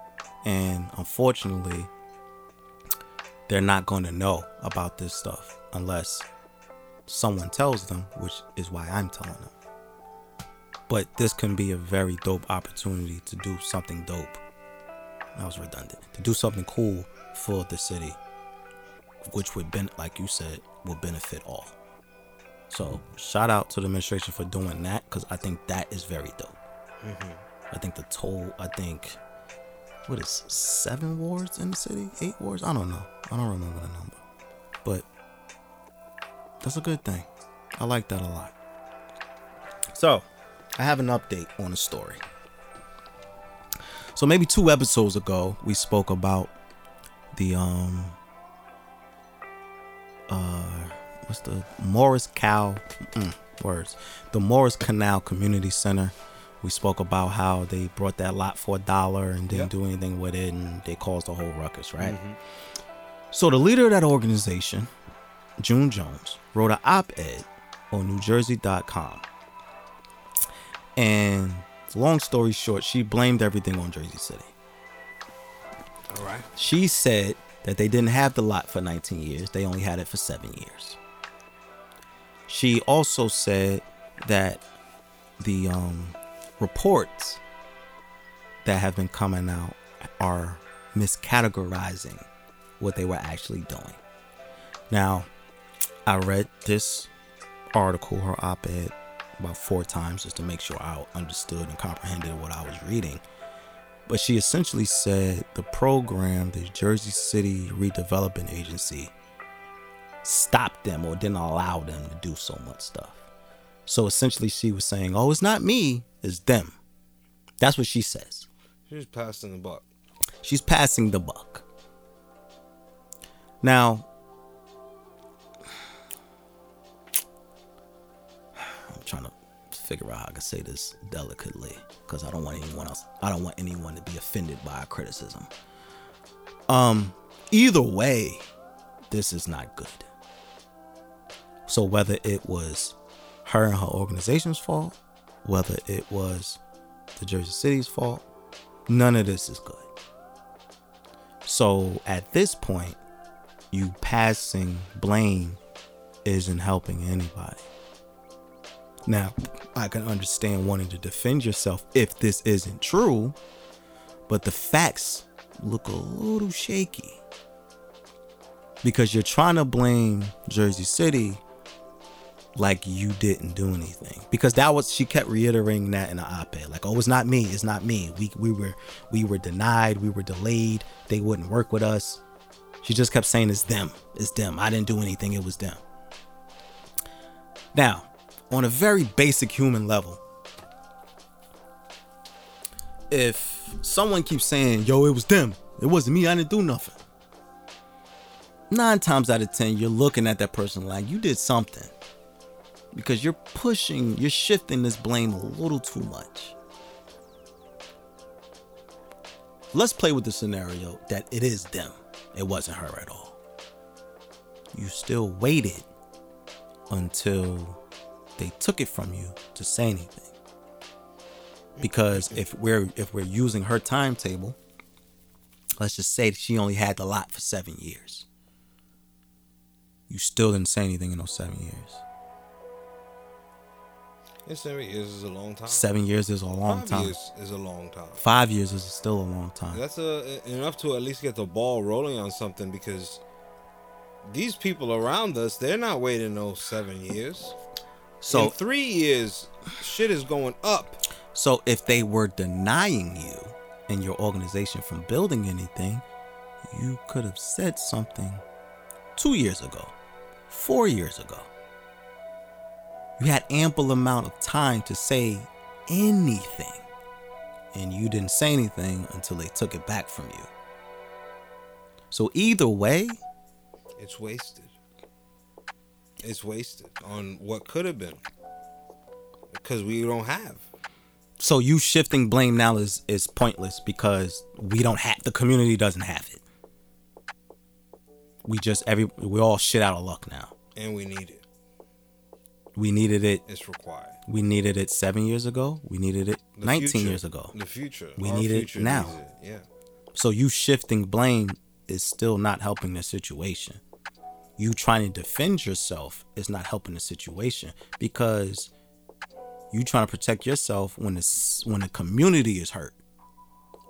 And unfortunately, they're not going to know about this stuff unless someone tells them, which is why I'm telling them but this can be a very dope opportunity to do something dope. That was redundant. To do something cool for the city, which would ben like you said, will benefit all. So shout out to the administration for doing that because I think that is very dope. Mm-hmm. I think the toll. I think what is seven wards in the city? Eight wards? I don't know. I don't remember the number, but that's a good thing. I like that a lot. So, I have an update on the story. So maybe two episodes ago, we spoke about the um uh what's the Morris Cow mm, words the Morris Canal Community Center. We spoke about how they brought that lot for a dollar and didn't Yep. do anything with it, and they caused a whole ruckus, right? So the leader of that organization, June Jones, wrote an op-ed on NewJersey.com. And long story short, she blamed everything on Jersey City. all right She said that they didn't have the lot for 19 years, they only had it for seven years. She also said that the um, reports that have been coming out are miscategorizing what they were actually doing. Now, I read this article, her op ed, about four times just to make sure I understood and comprehended what I was reading. But she essentially said the program, the Jersey City Redevelopment Agency, stopped them or didn't allow them to do so much stuff. So essentially, she was saying, Oh, it's not me, it's them. That's what she says. she's passing the buck She's passing the buck. Now, I'm trying to figure out how I can say this delicately because I don't want anyone else. I don't want anyone to be offended by our criticism. Um, either way, this is not good. So whether it was her and her organization's fault, whether it was the Jersey City's fault, none of this is good. So at this point, you passing blame isn't helping anybody. Now, I can understand wanting to defend yourself if this isn't true, but the facts look a little shaky. Because you're trying to blame Jersey City like you didn't do anything. Because that was she kept reiterating that in the op-ed. Like, oh, it's not me, it's not me. We we were we were denied, we were delayed, they wouldn't work with us. She just kept saying it's them. It's them. I didn't do anything, it was them. Now, on a very basic human level, if someone keeps saying, yo, it was them, it wasn't me, I didn't do nothing. Nine times out of ten, you're looking at that person like you did something. Because you're pushing, you're shifting this blame a little too much. Let's play with the scenario that it is them. It wasn't her at all. You still waited until they took it from you to say anything. Because if we're if we're using her timetable, let's just say she only had the lot for seven years. You still didn't say anything in those seven years. Seven years is a long time. Seven years is a long Five time. years is a long time. Five years is still a long time. That's a, uh, enough to at least get the ball rolling on something because these people around us, they're not waiting those seven years. So In three years, shit is going up. So if they were denying you and your organization from building anything, you could have said something two years ago, four years ago. You had ample amount of time to say anything, and you didn't say anything until they took it back from you. So either way, It's wasted. It's wasted on what could have been because we don't have. so you shifting blame now is is pointless because we don't have the community doesn't have it. We just every we all shit out of luck now. And we need it. We needed it. It's required. We needed it seven years ago. We needed it The 19 future- years ago. The future. We need it now. it, Yeah. So you shifting blame is still not helping the situation. You trying to defend yourself is not helping the situation because you trying to protect yourself when it's when the community is hurt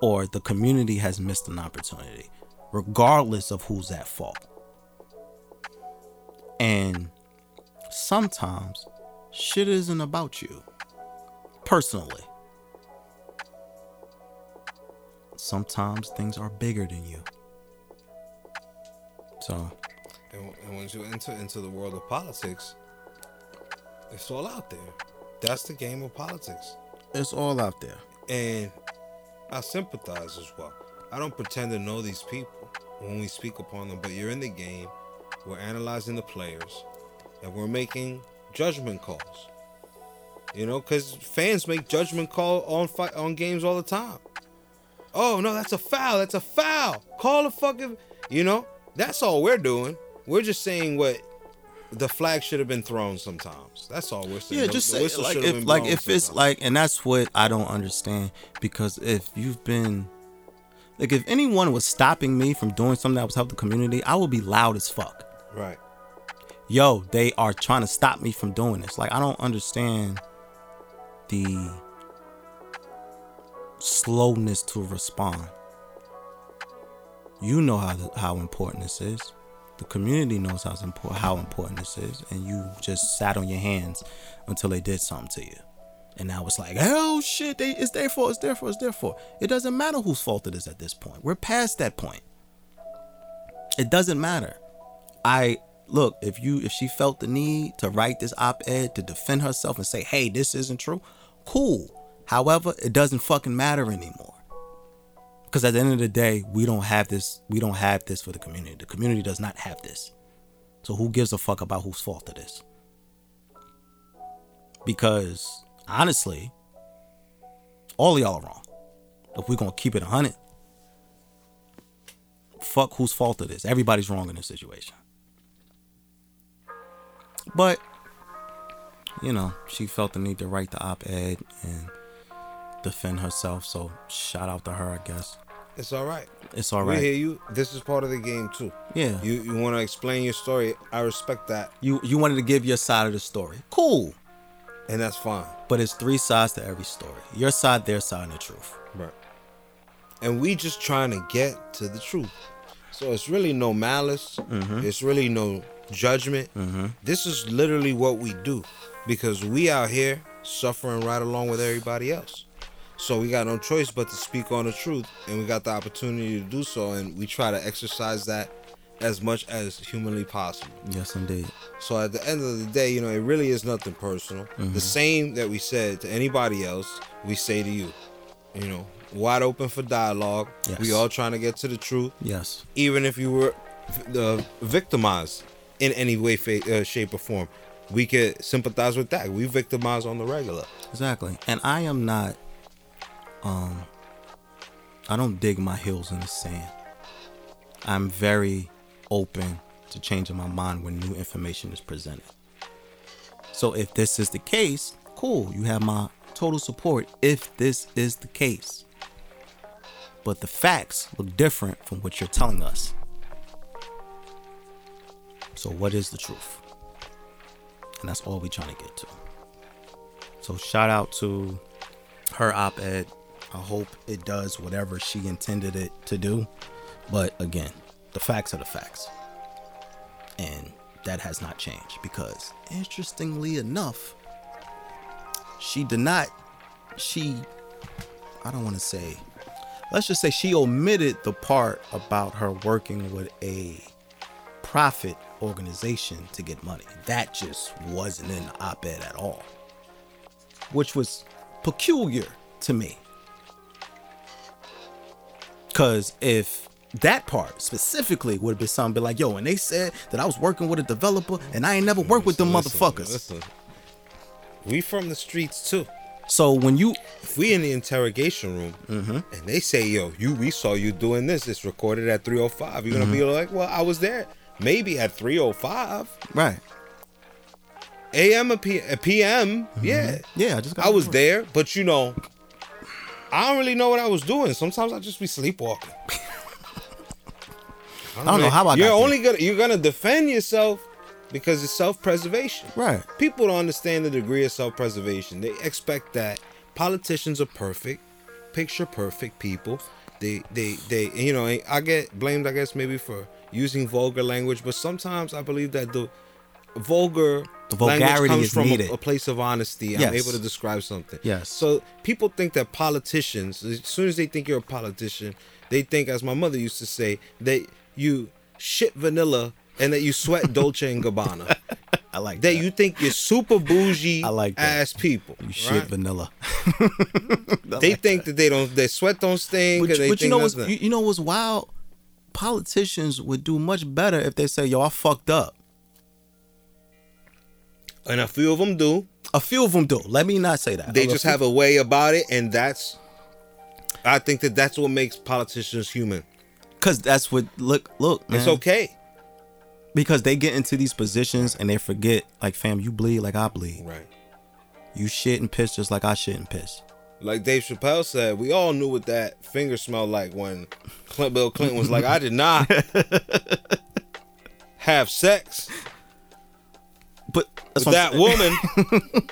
or the community has missed an opportunity, regardless of who's at fault. And sometimes shit isn't about you personally. Sometimes things are bigger than you. So, And, and once you enter into the world of politics, it's all out there. That's the game of politics. it's all out there. And I sympathize as well. I don't pretend to know these people when we speak upon them, but you're in the game. We're analyzing the players, and we're making judgment calls. You know, because fans make judgment call on fi- on games all the time. Oh no, that's a foul. That's a foul. Call the fucking. You know, that's all we're doing. We're just saying what the flag should have been thrown. Sometimes that's all we're saying. Yeah, just the say like if like if it's like, and that's what I don't understand because if you've been like if anyone was stopping me from doing something that was helping the community, I would be loud as fuck. right. Yo, they are trying to stop me from doing this. Like I don't understand the slowness to respond. You know how how important this is. The community knows how important how important this is, and you just sat on your hands until they did something to you. And now it's like, oh shit, they, it's their fault, it's their fault, it's their fault. It doesn't matter whose fault it is at this point. We're past that point. It doesn't matter. I look if you if she felt the need to write this op-ed to defend herself and say, hey, this isn't true, cool. However, it doesn't fucking matter anymore. Because at the end of the day, we don't have this. We don't have this for the community. The community does not have this. So who gives a fuck about whose fault it is? Because honestly, all y'all are wrong. If we're gonna keep it a hundred, fuck whose fault it is. Everybody's wrong in this situation. But you know, she felt the need to write the op-ed and defend herself. So shout out to her, I guess. It's all right. It's all right. We hear you. This is part of the game too. Yeah. You you want to explain your story? I respect that. You you wanted to give your side of the story. Cool. and that's fine. But it's three sides to every story. Your side, their side, and the truth. Right. And we just trying to get to the truth. So it's really no malice. Mm-hmm. It's really no judgment. This is literally what we do because we out here suffering right along with everybody else. So we got no choice but to speak on the truth, and we got the opportunity to do so, and we try to exercise that as much as humanly possible. Yes, indeed. So at the end of the day, you know, it really is nothing personal. The same that we said to anybody else, we say to you. You know, wide open for dialogue. Yes. We all trying to get to the truth, Yes. even if you were uh, victimized in any way, fa- uh, shape, or form. We could sympathize with that. We victimize on the regular. Exactly. And I am not um I don't dig my heels in the sand. I'm very open to changing my mind when new information is presented. So if this is the case, cool. You have my total support if this is the case. But the facts look different from what you're telling us. So what is the truth? And that's all we're trying to get to. So shout out to her op-ed. I hope it does whatever she intended it to do. But again, the facts are the facts. And that has not changed because interestingly enough, she did not she I don't want to say let's just say she omitted the part about her working with a profit organization to get money. That just wasn't in the op-ed at all which was peculiar to me. Cause if that part specifically would have been something be like, yo, and they said that I was working with a developer and I ain't never worked with them Listen, motherfuckers. listen. We from the streets too. So when you If we in the interrogation room mm-hmm. and they say, "Yo, you, we saw you doing this. It's recorded at 3:05." You're gonna be mm-hmm. like, "Well, I was there, maybe at 3:05 right, a.m. or P- uh, p.m." Yeah, yeah, I just got I was there, but you know, I don't really know what I was doing. Sometimes I just be sleepwalking. I don't know how I You're there. only gonna you're gonna defend yourself because it's self-preservation. Right. People don't understand the degree of self-preservation. They expect that politicians are perfect, picture perfect people. They they they you know I get blamed I guess maybe for using vulgar language, but sometimes I believe that the vulgar The language vulgarity comes is from a, a place of honesty. I'm able to describe something. Yes. So people think that politicians, as soon as they think you're a politician, they think, as my mother used to say, that you shit vanilla and that you sweat Dolce and Gabbana. I like that that. you think you're super bougie I like that. ass people. You shit right? vanilla. They think that they don't, their sweat don't stink. But, they but you know what's you, you know what's wild? Politicians would do much better if they say, "Yo, I fucked up." and a few of them do. A few of them do. Let me not say that. They just few- have a way about it, and that's. I think that that's what makes politicians human. Cause that's what look look. Man. It's okay. because they get into these positions and they forget like fam you bleed like I bleed. Right. You shit and piss just like I shit and piss. Like Dave Chappelle said, we all knew what that finger smelled like when Clint, Bill Clinton was like, I did not have sex But with that woman.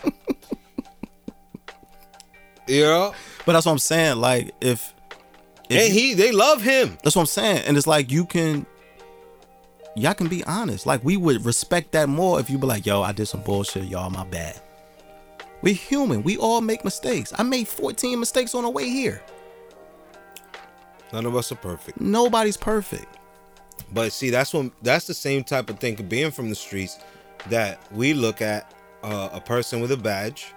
you know? But that's what I'm saying. Like if, if And you- he they love him. that's what I'm saying. And it's like you can y'all can be honest. Like we would respect that more if you be like, yo, I did some bullshit, y'all, my bad. We human. We all make mistakes. I made 14 mistakes on the way here. None of us are perfect. Nobody's perfect. But see, that's when that's the same type of thing being from the streets that we look at uh, a person with a badge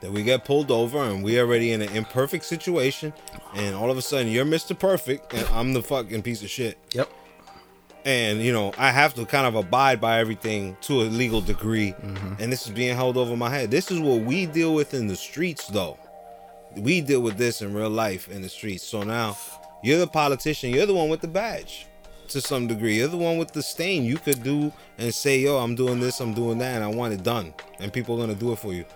that we get pulled over and we already in an imperfect situation and all of a sudden you're Mr. Perfect and I'm the fucking piece of shit. Yep. And you know, I have to kind of abide by everything to a legal degree mm-hmm. and this is being held over my head. This is what we deal with in the streets though. We deal with this in real life in the streets. So now you're the politician, you're the one with the badge to some degree. You're the one with the stain. You could do and say, yo, I'm doing this, I'm doing that, and I want it done. And people are gonna do it for you.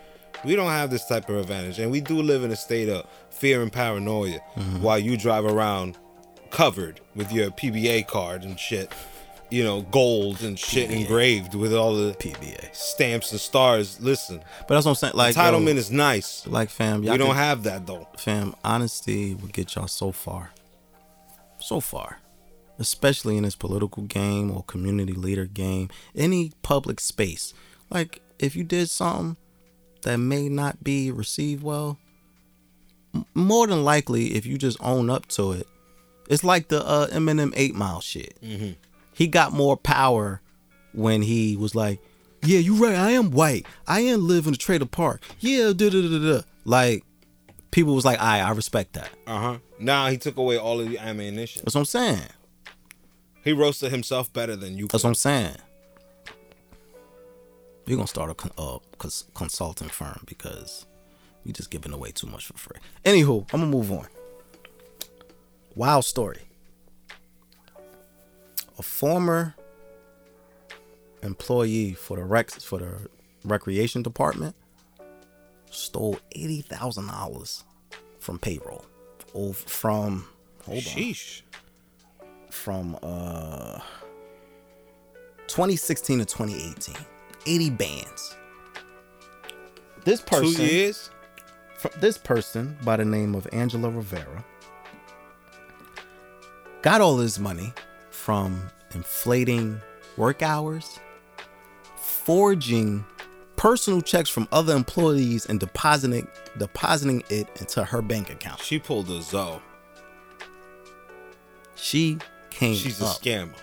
We don't have this type of advantage. And we do live in a state of fear and paranoia mm-hmm. while you drive around covered with your PBA card and shit. you know, gold and shit PBA. engraved with all the PBA. stamps and stars. Listen, But that's what I'm saying. Like yo, entitlement is nice. like fam, y'all We don't can- have that though. fam. Honesty will get y'all so far, so far, especially in this political game or community leader game, any public space. Like if you did something that may not be received well, more than likely, if you just own up to it, it's like the uh, Eminem Eight Mile shit. He got more power when he was like, "Yeah, you right. I am white. I am live in a trailer park. Yeah, da da da da." Like people was like, "I, I respect that." Uh huh. Now he took away all of the ammunition. That's what I'm saying. He roasted himself better than you. That's Could. what I'm saying. We're gonna start a con- uh, cons- consulting firm because we just giving away too much for free. Anywho, I'm gonna move on. Wild story. A former employee for the rec for the recreation department stole eighty thousand dollars from payroll. Over from hold on Sheesh. from uh 2016 to 2018 80 bands this person Two years. this person by the name of angela rivera got all this money from inflating work hours forging personal checks from other employees and depositing depositing it into her bank account She pulled a Zoe. she came She's a up scammer.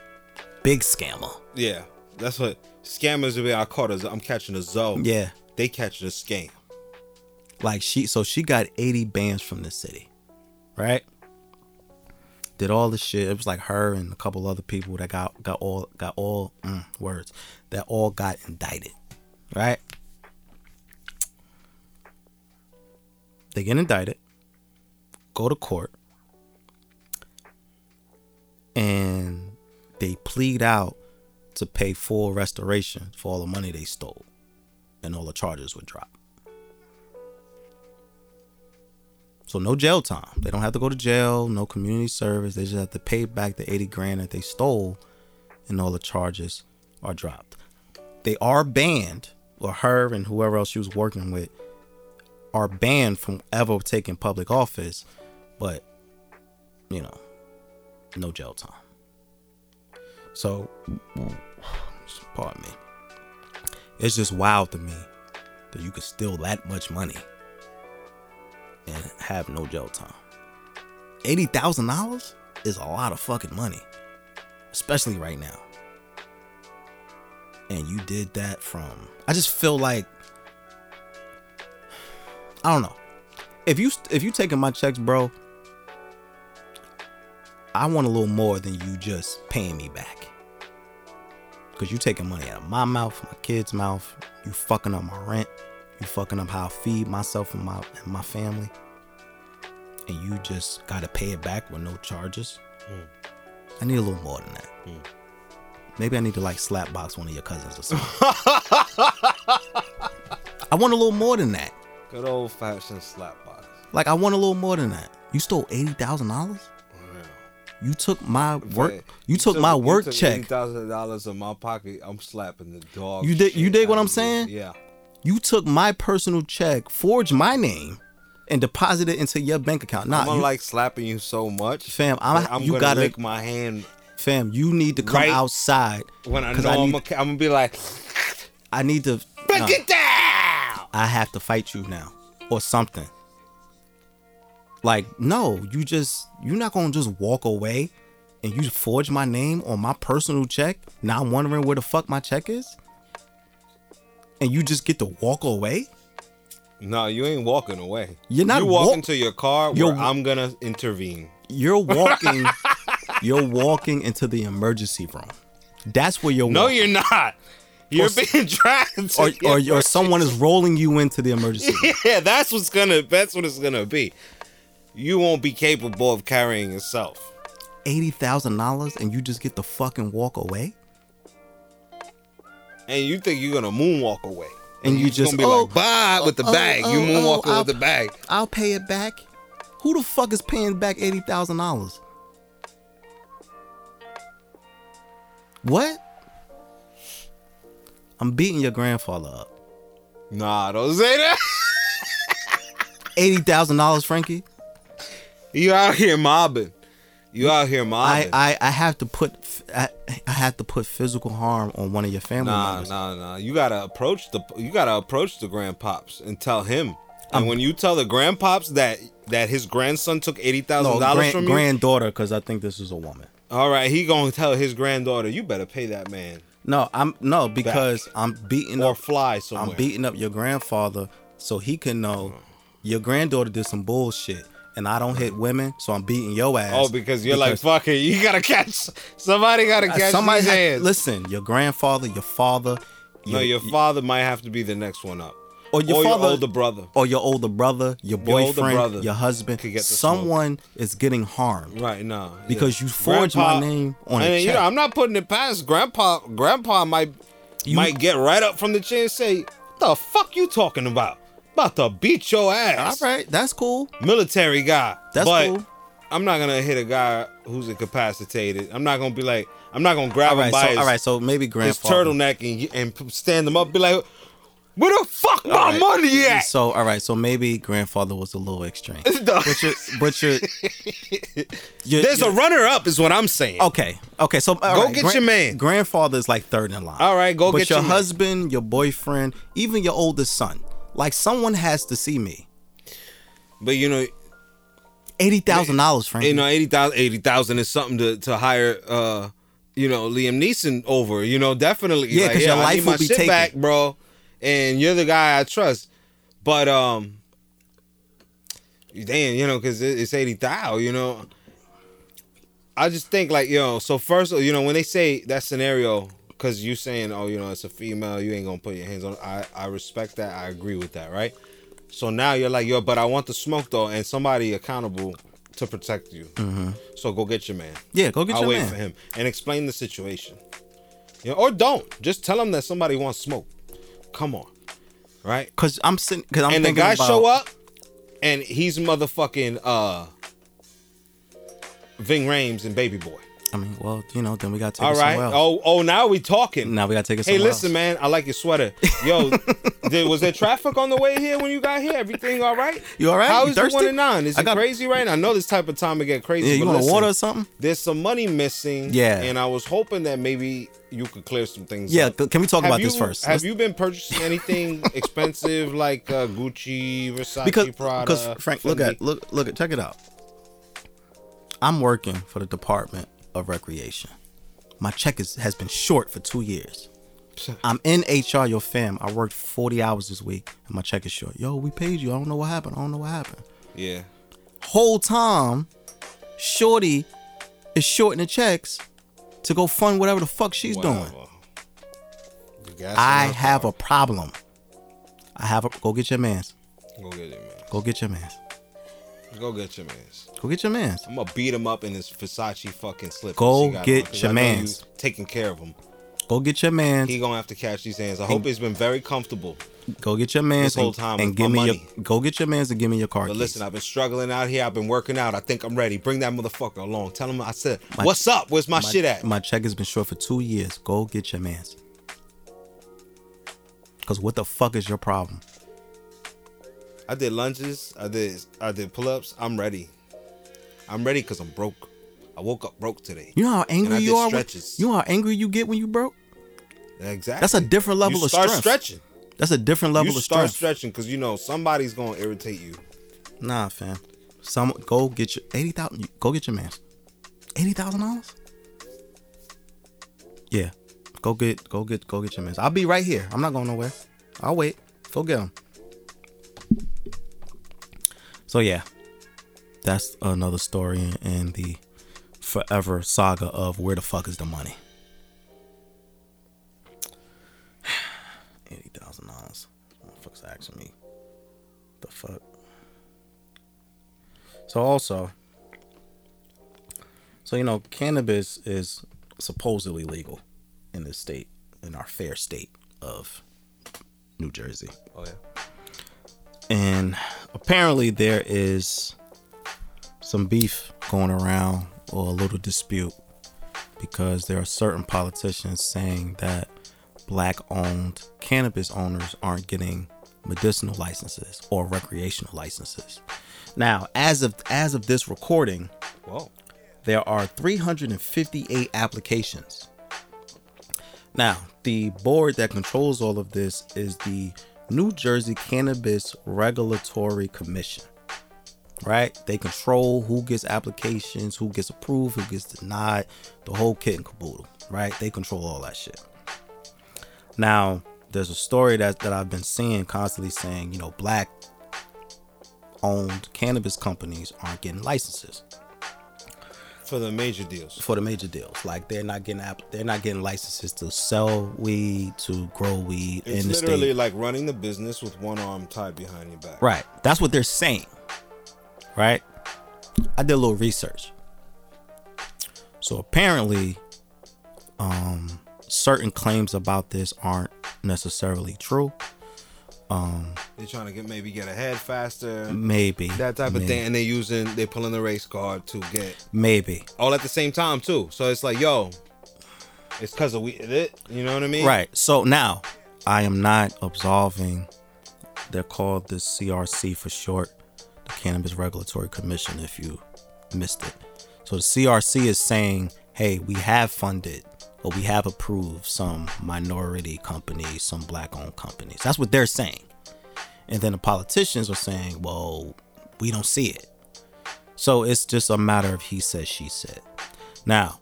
big scammer Yeah, that's what scammers the way I caught her. I'm catching a Zoe. yeah They catching a scam. Like she, so she got 80 bands from the city, right? Did all the shit. It was like her and a couple other people that got got all got all mm, words that all got indicted, right? They get indicted, go to court, and they plead out to pay full restoration for all the money they stole, and all the charges were dropped. So no jail time. They don't have to go to jail, no community service. They just have to pay back the 80 grand that they stole and all the charges are dropped. They are banned, or her and whoever else she was working with are banned from ever taking public office, but you know, no jail time. So pardon me. It's just wild to me that you could steal that much money and have no jail time. Eighty thousand dollars is a lot of fucking money, especially right now. And you did that from. I just feel like I don't know. If you if you taking my checks, bro, I want a little more than you just paying me back. Cause you taking money out of my mouth, my kid's mouth. You fucking up my rent. You fucking up how I feed myself and my and my family. And you just gotta pay it back with no charges. Hmm. I need a little more than that. Hmm. Maybe I need to like slap box one of your cousins or something. I want a little more than that. Good old fashioned slap box. Like I want a little more than that. You stole eighty thousand dollars. You took my work. You took my work check. thousand dollars in my pocket. I'm slapping the dog. You dig- you dig what I'm saying? Yeah. You took my personal check, forged my name, and deposited it into your bank account. Nah, I'm you, like slapping you so much, Fam, I'm- I'm you gonna gotta- lick my hand fam, you need to come Right. outside when I know I am I'm gonna be like, I need to. break nah, it down. I have to fight you now, or something. Like, no, you just you're not gonna just walk away and you forge my name on my personal check. Now I'm wondering where the fuck my check is, and you just get to walk away. No, you ain't walking away. You're not You walking walk- to your car where I'm gonna intervene. You're walking. you're walking into the emergency room. That's where you're. No, walking. you're not. You're Or- being dragged. or, or, or someone is rolling you into the emergency room. Yeah, that's what's gonna. That's what it's gonna be. You won't be capable of carrying yourself. Eighty thousand dollars, and you just get to fucking walk away. And you think you're gonna moonwalk away, And you you're just, gonna be oh, like bye with the oh, bag. you oh, moonwalking oh, with the bag. I'll pay it back. Who the fuck is paying back eighty thousand dollars? What? I'm beating your grandfather up. Nah, don't say that. Eighty thousand dollars, Frankie. You out here mobbing. You out here I, mobbing. I I have to put I, I have to put physical harm on one of your family nah, members. nah, nah. nah. You gotta approach the you gotta approach the grandpops and tell him. And when you tell the grandpops that that his grandson took eighty thousand No, dollars from you, granddaughter, because I think this is a woman. all right, he gonna tell his granddaughter, you better pay that man No, I'm no because I'm beating or up. fly somewhere. I'm beating up your grandfather so he can know oh. your granddaughter did some bullshit, and I don't hit women, so I'm beating your ass. Oh, because you're because- like fuck it. You gotta catch somebody. Gotta uh, catch somebody these hands. listen. Your grandfather, your father, no, your father might have to be the next one up, or your father, older brother. or your older brother, your Your boyfriend, brother your husband. could get the Someone is getting harmed. Right, no. Because you forged my name on a and, You know, I'm not putting it past grandpa. Grandpa might you, might get right up from the chair and say, What "The fuck you talking about? About to beat your ass." All right, that's cool. Military guy. That's but cool. I'm not gonna hit a guy who's incapacitated. I'm not gonna be like, I'm not gonna grab All right, him by so, his, all right, so maybe his turtleneck and, and stand him up. Be like, "Where the fuck my right. money at?" So all right, so maybe grandfather was a little extreme. No. But you're, but you're, you're There's a you're- runner up, is what I'm saying. Okay, okay. So all Go right, get your man. Grandfather is like third in line. All right, go but get your your husband, your boyfriend, even your oldest son. Like someone has to see me. But you know, Eighty thousand dollars, Frankie. you know 80,000 80,000 is something to to hire uh you know Liam Neeson over you know definitely Yeah, 'cause your I life need will my be shit taken. back bro and you're the guy I trust but um damn you know cuz it's 80,000 you know I just think like yo so first you know when they say that scenario cuz you saying oh you know it's a female you ain't going to put your hands on I I respect that I agree with that right so now you're like, yo, but I want the smoke though, and somebody accountable to protect you. So go get your man. yeah, go get your man. I'll wait for him and explain the situation. You know, or don't. Just tell him that somebody wants smoke. Come on, right? Cause I'm sitting. Cause I'm and the guy about, show up, and he's motherfucking uh, Ving Rhames and Baby Boy. I mean, well, you know, then we got to take All it right. Oh, oh, now we talking. Now we got to take it Hey, listen, else. man. I like your sweater. Yo, did, was there traffic on the way here when you got here? Everything all right? You all right? How You is thirsty? one and nine? Is I it got- crazy right now? I know this type of time it get crazy. Yeah, you want listen, water or something? There's some money missing. Yeah. And I was hoping that maybe you could clear some things. Yeah, up. can we talk Have about this first? Have Let's- you been purchasing anything expensive like uh, Gucci, Versace, because Prada? because Frank, look at look look at check it out. I'm working for the Department of Recreation. My check is has been short for two years. I'm in HR, your fam. I worked 40 hours this week, and my check is short. Yo, we paid you. I don't know what happened. I don't know what happened. Yeah. Whole time, Shorty is shorting the checks to go fund whatever the fuck she's doing. Whatever. Gas I have a problem. I have a go get your man's. Go get it, man. Go get your man's. Go get your man's. Go get your man's. I'm gonna beat him up in his Versace fucking slip. Go get your mans. Taking care of him. Go get your man's. He gonna have to catch these hands. I hope he's been very comfortable. Go get your man's This whole time and with give me money. your go get your man's and give me your car But keys. listen, I've been struggling out here. I've been working out. I think I'm ready. Bring that motherfucker along. Tell him I said, My- "What's up? Where's my, my, shit at?" My check has been short for two years. Go get your man's. Cause what the fuck is your problem? I did lunges. I did. I did pull-ups. I'm ready. I'm ready because I'm broke. I woke up broke today. You know how angry you are. when- You know how angry you get when you broke. Exactly. That's a different level you of start strength. stretching. That's a different level you of start strength. stretching because you know somebody's gonna irritate you. Nah, fam. Some go get your eighty thousand. Go get your man. Eighty thousand dollars. Yeah, go get go get go get your man. I'll be right here. I'm not going nowhere. I'll wait. Go get him. So yeah, that's another story in, the forever saga of where the fuck is the money. Eighty thousand dollars. Motherfuckers asking me. The fuck. So also, so you know, cannabis is supposedly legal in this state, in our fair state of New Jersey. Oh yeah. And apparently there is some beef going around or a little dispute because there are certain politicians saying that black owned cannabis owners aren't getting medicinal licenses or recreational licenses. Now, as of as of this recording, Whoa. there are 358 applications. Now, the board that controls all of this is the New Jersey Cannabis Regulatory Commission. Right? They control who gets applications, who gets approved, who gets denied, the whole kit and caboodle. Right? They control all that shit. Now, there's a story that, that I've been seeing constantly saying, you know, black owned cannabis companies aren't getting licenses For the major deals. for the major deals. Like they're not getting app, they're not getting licenses to sell weed, to grow weed It's in the literally state. like running the business with one arm tied behind your back. Right. That's what they're saying. Right? I did a little research. So apparently, um, certain claims about this aren't necessarily true. Um, they're trying to get maybe get ahead faster. Maybe That type of thing. And they're using they're pulling the race card to get Maybe. all at the same time too. So it's like, yo, it's cause of we it. You know what I mean? Right. So now, I am not absolving. They're called the CRC for short, the Cannabis Regulatory Commission. If you missed it, so the CRC is saying, "Hey, we have funded, or we have approved some minority companies, some black-owned companies." That's what they're saying. And then the politicians are saying, "Well, we don't see it." So it's just a matter of he said, she said. Now,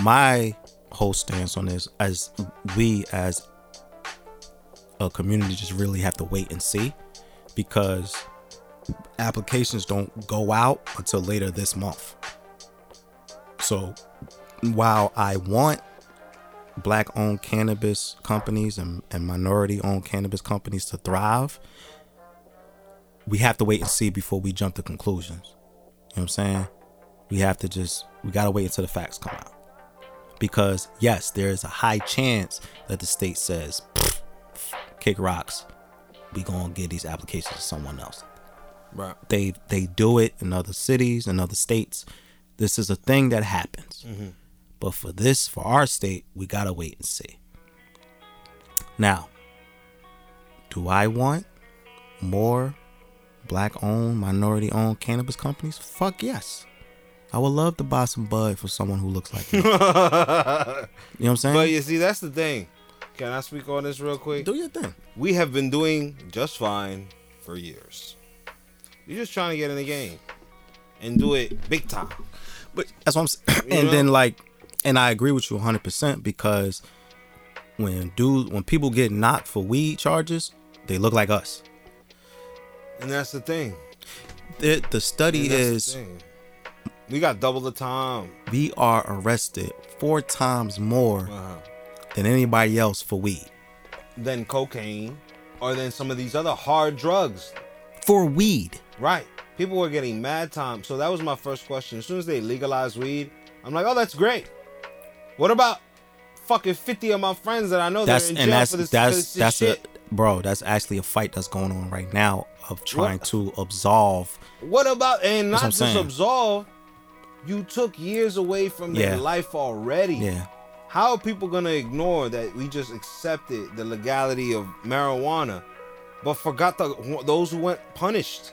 my whole stance on this, as we as a community just really have to wait and see, because applications don't go out until later this month. So while I want black owned cannabis companies and, and minority owned cannabis companies to thrive, we have to wait and see before we jump to conclusions. You know what I'm saying? We have to just we gotta wait until the facts come out. Because yes, there is a high chance that the state says, kick rocks. We gonna give these applications to someone else. Right. They they do it in other cities and other states. This is a thing that happens. Mm-hmm. But for this, for our state, we gotta wait and see. Now, do I want more black owned, minority owned cannabis companies? Fuck yes. I would love to buy some bud for someone who looks like me. you know what I'm saying? But you see, that's the thing. Can I speak on this real quick? do your thing. We have been doing just fine for years. You're just trying to get in the game and do it big time. But that's what I'm saying. You and know? then like, and I agree with you 100 percent because when dude, when people get knocked for weed charges, they look like us. And that's the thing. The, the study that's the is we got double the time. we are arrested four times more Uh-huh. than anybody else for weed. Than cocaine or than some of these other hard drugs. For weed. Right. People were getting mad time. So that was my first question. As soon as they legalized weed, I'm like, oh, that's great. What about fucking 50 of my friends that I know That's that are in and jail that's for this, that's for this that's shit? a bro. That's actually a fight that's going on right now of trying What? to absolve. What about and not just saying. absolve? You took years away from their Yeah. life already. Yeah, How are people gonna ignore that we just accepted the legality of marijuana, but forgot the those who went punished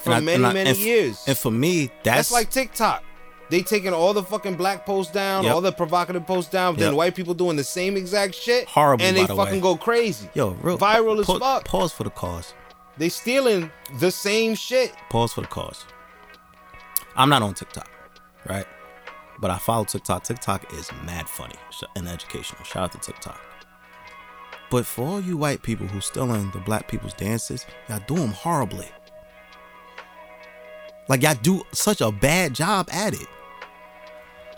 for I- many I- many and years? and for me, That's, that's, like TikTok. They taking all the fucking black posts down, Yep. all the provocative posts down, then white people doing the same exact shit. Horrible, and they by the fucking way. go crazy. yo real viral as pa- fuck. Pause for the cause. They stealing the same shit. Pause for the cause. I'm not on TikTok, right? But I follow TikTok. TikTok is mad funny and educational. Shout out to TikTok. But for all you white people who still in the black people's dances, y'all do them horribly. Like y'all do such a bad job at it.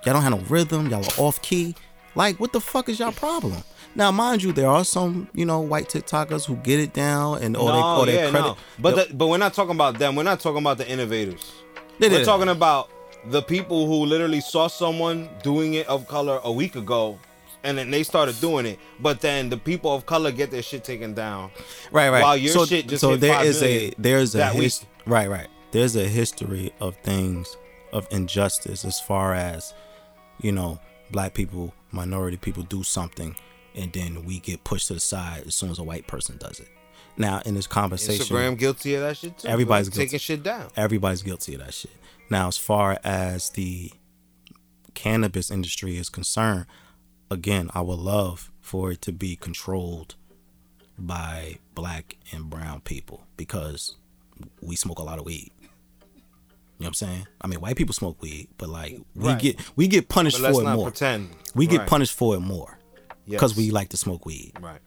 Y'all don't have no rhythm. Y'all are off key. Like what the fuck is y'all problem? Now, mind you, there are some you know white TikTokers who get it down and or they no, or they yeah, credit. no. But the, but we're not talking about them. We're not talking about the innovators. We're talking about the people who literally saw someone doing it of color a week ago, and then they started doing it. But then the people of color get their shit taken down. right right While your so, shit just so there 5 is a there's a his, right right there's a history of things of injustice as far as you know black people, minority people do something, and then we get pushed to the side as soon as a white person does it. Now in this conversation, Instagram guilty of that shit too. Everybody's Like, taking shit down. everybody's guilty of that shit. Now, as far as the cannabis industry is concerned, again, I would love for it to be controlled by black and brown people because we smoke a lot of weed. You know what I'm saying? I mean, white people smoke weed, but like we Right. get we get punished But let's for it not more. pretend. We get Right. punished for it more because Yes. we like to smoke weed. Right.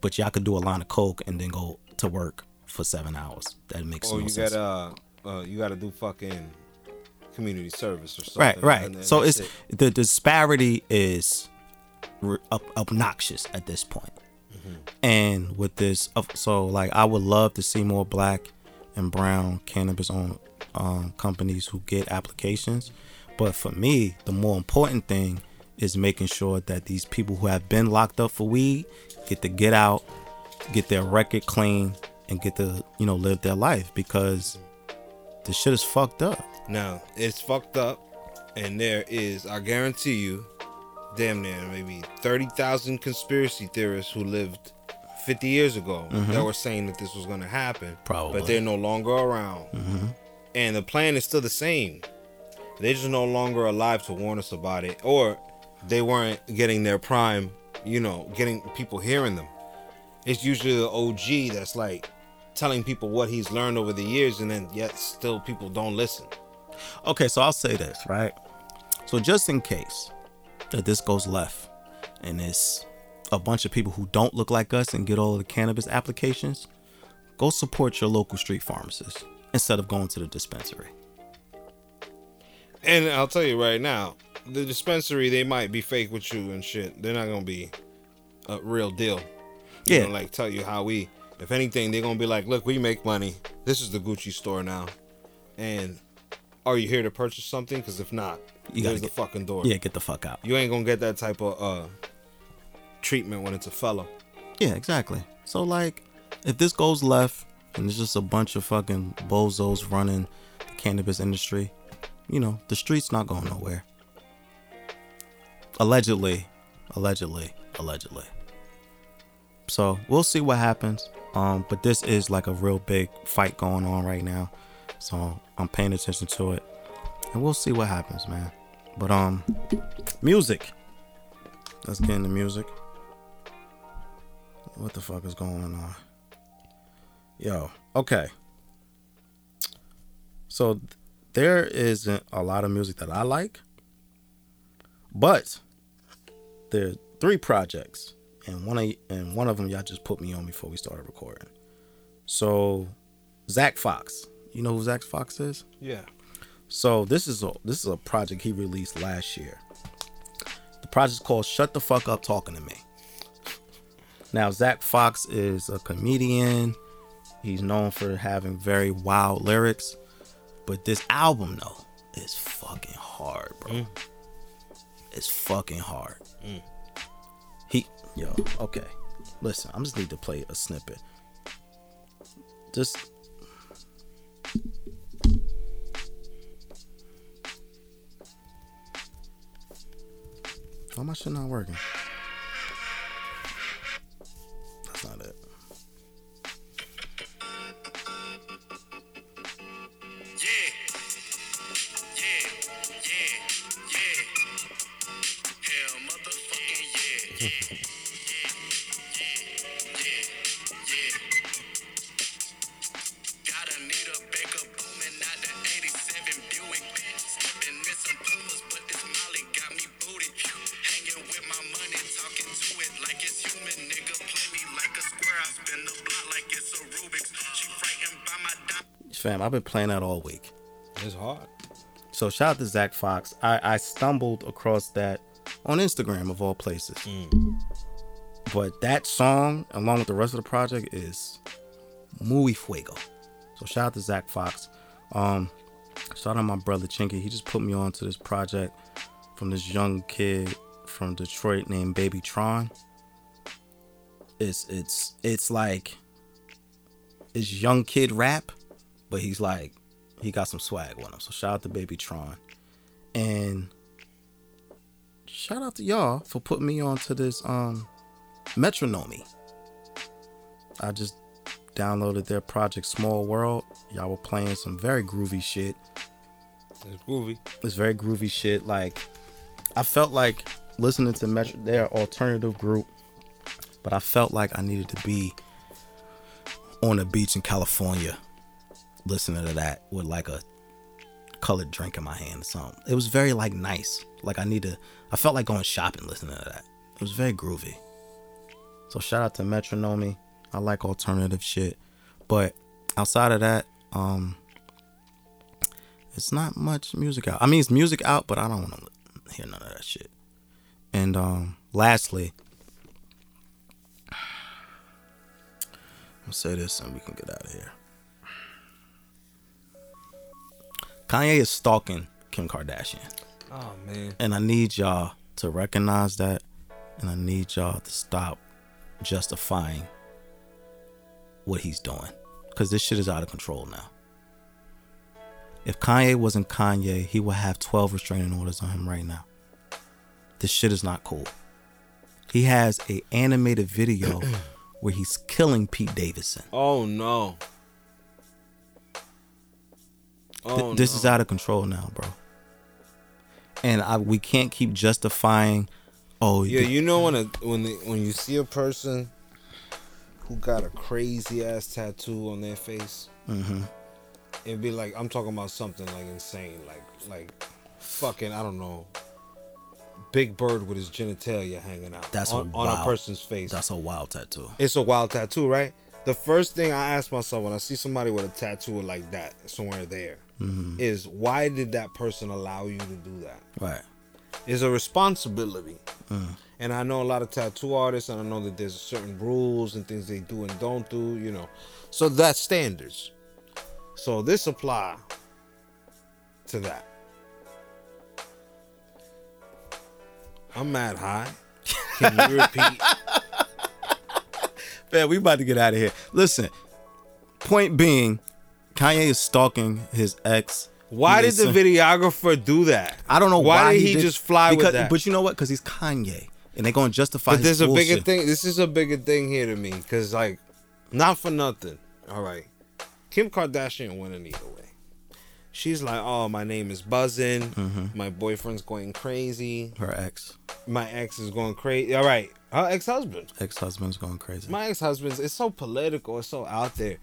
But y'all could do a line of coke and then go to work for seven hours. That makes Or no you sense. gotta, uh, you gotta do fucking community service or something. right and right then so it's it. the disparity is ob- obnoxious at this point. point and with this of- so like i would love to see more black and brown cannabis owned um, companies who get applications but for me the more important thing is making sure that these people who have been locked up for weed get to get out get their record clean and get to you know live their life because the shit is fucked up Now it's fucked up, and there is, I guarantee you, damn near maybe thirty thousand conspiracy theorists who lived fifty years ago that were saying that this was gonna happen. Mm-hmm. Probably. but they're no longer around, Mm-hmm. And the plan is still the same. They're just no longer alive to warn us about it, or they weren't getting their prime. You know, getting people hearing them. It's usually the OG that's like telling people what he's learned over the years, and then yet still people don't listen. Okay, so I'll say this, right? So just in case that this goes left and it's a bunch of people who don't look like us and get all the cannabis applications, go support your local street pharmacist instead of going to the dispensary. And I'll tell you right now, the dispensary they might be fake with you and shit. They're not gonna be a real deal. You Yeah. know, like tell you how we. If anything, they're gonna be like, look, we make money. This is the Gucci store now, and are you here to purchase something? Because if not, You there's the fucking door. Yeah, get the fuck out. You ain't gonna get that type of uh treatment when it's a fellow. Yeah, exactly. So like, if this goes left and it's just a bunch of fucking bozos running the cannabis industry, you know, the street's not going nowhere. Allegedly, allegedly, allegedly. So we'll see what happens. Um, but this is like a real big fight going on right now. So I'm paying attention to it. And we'll see what happens, man. But um music. Let's get into music. What the fuck is going on? Yo, okay. So there isn't a lot of music that I like, but there are three projects, and one of and one of them y'all just put me on before we started recording. So Zach Fox, you know who Zach Fox is? Yeah. So this is a this is a project he released last year. The project's called "Shut the Fuck Up Talking to Me." Now Zach Fox is a comedian. He's known for having very wild lyrics, but this album though is fucking hard, bro. Mm. It's fucking hard. Mm. He yo okay. Listen, I'm just need to play a snippet. Just Why my shit not working? That's not it. I've been playing that all week. It's hard. So shout out to Zach Fox. I, I stumbled across that on Instagram of all places. But that song, along with the rest of the project, is muy fuego. So shout out to Zach Fox. Um, shout out my brother Chinky. He just put me on to this project from this young kid from Detroit named BabyTron. It's it's it's like it's young kid rap, but he's like he got some swag with him. So shout out to BabyTron. And shout out to y'all for putting me on to this um Metronomy. I just downloaded their project Small World. Y'all were playing some very groovy shit. It's groovy. It's very groovy shit. Like I felt like listening to Metro their alternative group, but I felt like I needed to be on a beach in California listening to that with like a colored drink in my hand or something. It was very like nice. Like I need to I felt like going shopping listening to that. It was very groovy. So shout out to Metronomy. I like alternative shit. But outside of that, um it's not much music out. I mean it's music out, but I don't want to hear none of that shit. And um lastly, I'll say this and we can get out of here. Kanye is stalking Kim Kardashian. Oh man. And I need y'all to recognize that. And I need y'all to stop justifying what he's doing. Because this shit is out of control now. If Kanye wasn't Kanye, he would have 12 restraining orders on him right now. This shit is not cool. He has a animated video where he's killing Pete Davidson. Oh no. Th- Oh, this no. is out of control now, bro. And I, we can't keep justifying. Oh, Yeah, the- you know when a when the, when you see a person who got a crazy ass tattoo on their face, Mhm. it'd be like I'm talking about something like insane, like like fucking I don't know, Big Bird with his genitalia hanging out. That's on, a on a person's face. that's a wild tattoo. it's a wild tattoo, right? The first thing I ask myself when I see somebody with a tattoo like that somewhere there is Mm-hmm. why did that person allow you to do that? Right. It's a responsibility. Mm. And I know a lot of tattoo artists, and I know that there's certain rules and things they do and don't do, you know. So that's standards. So this apply to that. I'm mad high. Can you repeat? Man, we about to get out of here. Listen, point being, Kanye is stalking his ex. Why did the videographer do that? I don't know why, why, did he, just fly because, with that. But you know what? Because he's Kanye, and they're gonna justify. But there's a bigger thing. This is a bigger thing here to me, cause like, not for nothing. All right, Kim Kardashian winning either way. She's like, oh, my name is buzzing. Mm-hmm. My boyfriend's going crazy. Her ex, My ex is going crazy. All right, her ex-husband. ex-husband's going crazy. My ex-husband's. It's so political. It's so out there.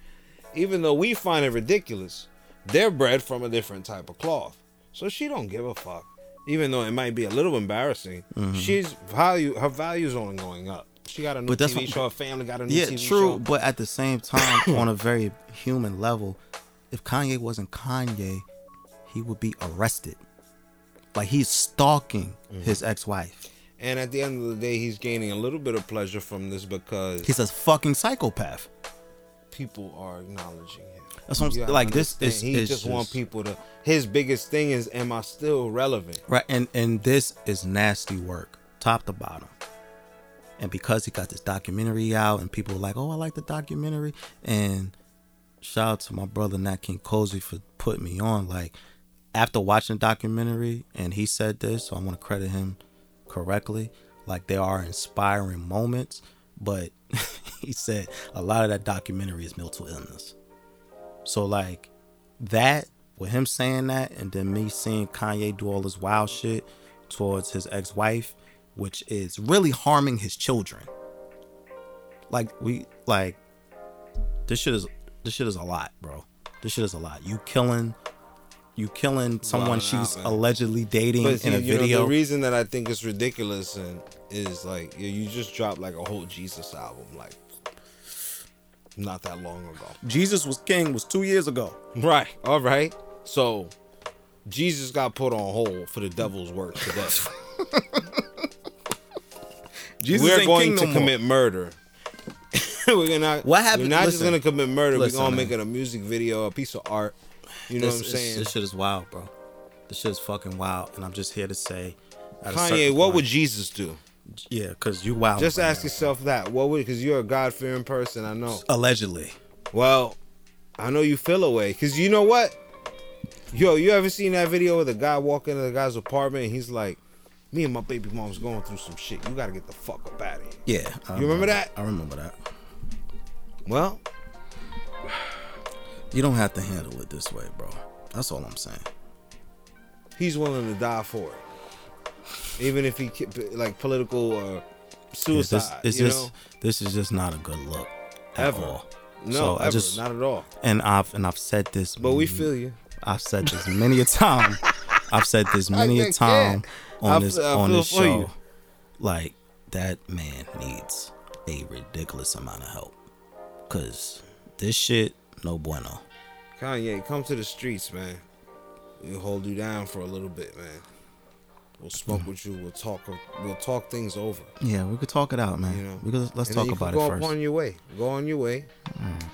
Even though we find it ridiculous, they're bred from a different type of cloth. So she don't give a fuck. Even though it might be a little embarrassing, she's value. Her value's only going up. She got a new But that's TV what- show. Her family got a new yeah, TV true. show. But at the same time, on a very human level, if Kanye wasn't Kanye, he would be arrested. Like he's stalking Mm-hmm. his ex-wife. And at the end of the day, he's gaining a little bit of pleasure from this because He's a fucking psychopath. People are acknowledging him. That's what I'm. Like, this is- He is just, want people to. His biggest thing is, am I still relevant? Right, and and this is nasty work, top to bottom. And because he got this documentary out, and people were like, "Oh, I like the documentary," and shout out to my brother Nat King Cozy for putting me on. Like after watching the documentary, and he said this, so I want to credit him correctly. Like there are inspiring moments, but he said a lot of that documentary is mental illness. So like that with him saying that and then me seeing Kanye do all this wild shit towards his ex-wife, which is really harming his children. Like we like this shit is this shit is a lot, bro. This shit is a lot. You killing you killing someone out, she's man. allegedly dating But in a you video. know, the reason that I think it's ridiculous and is like you you just dropped like a whole Jesus album like not that long ago. Jesus was king was 2 years ago. Right. All right. So Jesus got put on hold for the devil's work today. Jesus we're going to no more. commit murder. we're gonna. What happened- We're not listen, just gonna commit murder. listen, we're gonna man. make it a music video, a piece of art. You know this, what I'm saying? This shit is wild, bro. This shit is fucking wild, and I'm just here to say, Kanye, what point- would Jesus do? Yeah, cause you wild. Just right ask now. yourself that. What would? Because you're a God fearing person. I know. Allegedly. Well, I know you feel away. Because you know what? Yo, you ever seen that video of the guy walking into the guy's apartment and he's like, me and my baby mom's going through some shit. You gotta get the fuck up out of here. Yeah. I You remember that? I remember that. Well, You don't have to handle it this way, bro. That's all I'm saying. he's willing to die for it, even if he like political uh, or It's suicide. just, it's you just this is just not a good look at Ever. all. no, so ever, I just not at all. and I've and I've said this, But we feel you. I've said this many a time. I've said this many a time on I this I on this show. you. Like that man needs a ridiculous amount of help, cause this shit no bueno. Kanye, come to the streets, man. We'll hold you down for a little bit, man. We'll smoke Mm. with you. We'll talk. We'll talk things over. Yeah, we could talk it out, man. You know, we could let's And talk about it go first. Mm. on your way. Go on your way.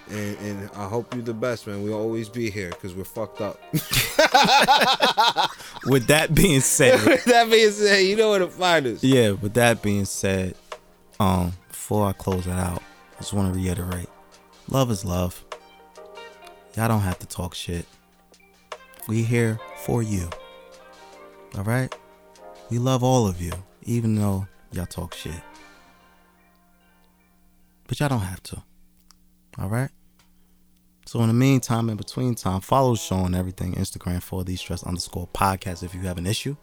And and I hope you the best, man. We'll always be here because we're fucked up. With that being said, that being said, you know where to find us. yeah, with that being said, um, before I close it out, I just want to reiterate: love is love. Y'all don't have to talk shit. We here for you. All right? We love all of you, even though y'all talk shit. But y'all don't have to. All right? So in the meantime, in between time, follow show on everything. Instagram for the stress underscore podcast if you have an issue.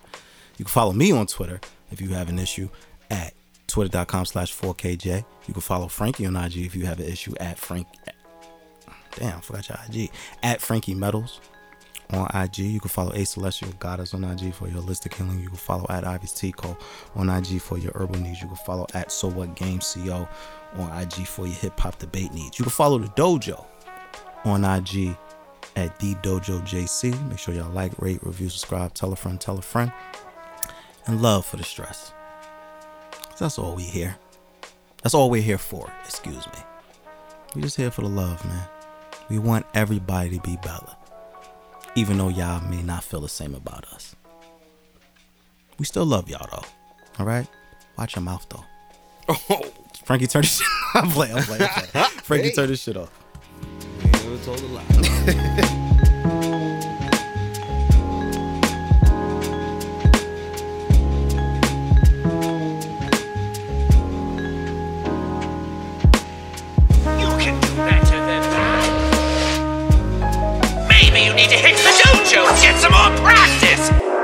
You can follow me on Twitter if you have an issue at twitter.com slash 4KJ. You can follow Frankie on IG if you have an issue at Frank. Damn, I forgot your IG. At Frankie Metals on IG. You can follow A Celestial Goddess on IG for your holistic healing. You can follow at Ivy's Tea Co on IG for your herbal needs. You can follow at So What Game CO on IG for your hip hop debate needs. You can follow the dojo on IG at the Dojo JC. Make sure y'all like, rate, review, subscribe, tell a friend, tell a friend, and love for the stress. That's all we here. That's all we're here for. Excuse me. We just here for the love, man. We want everybody to be better, even though y'all may not feel the same about us. We still love y'all though. All right. Watch your mouth though. Oh, Frankie, turn this shit. I'm playing. I'm playing. I'm playing. Frankie, Hey. turn this shit off. you never told a lie. practice.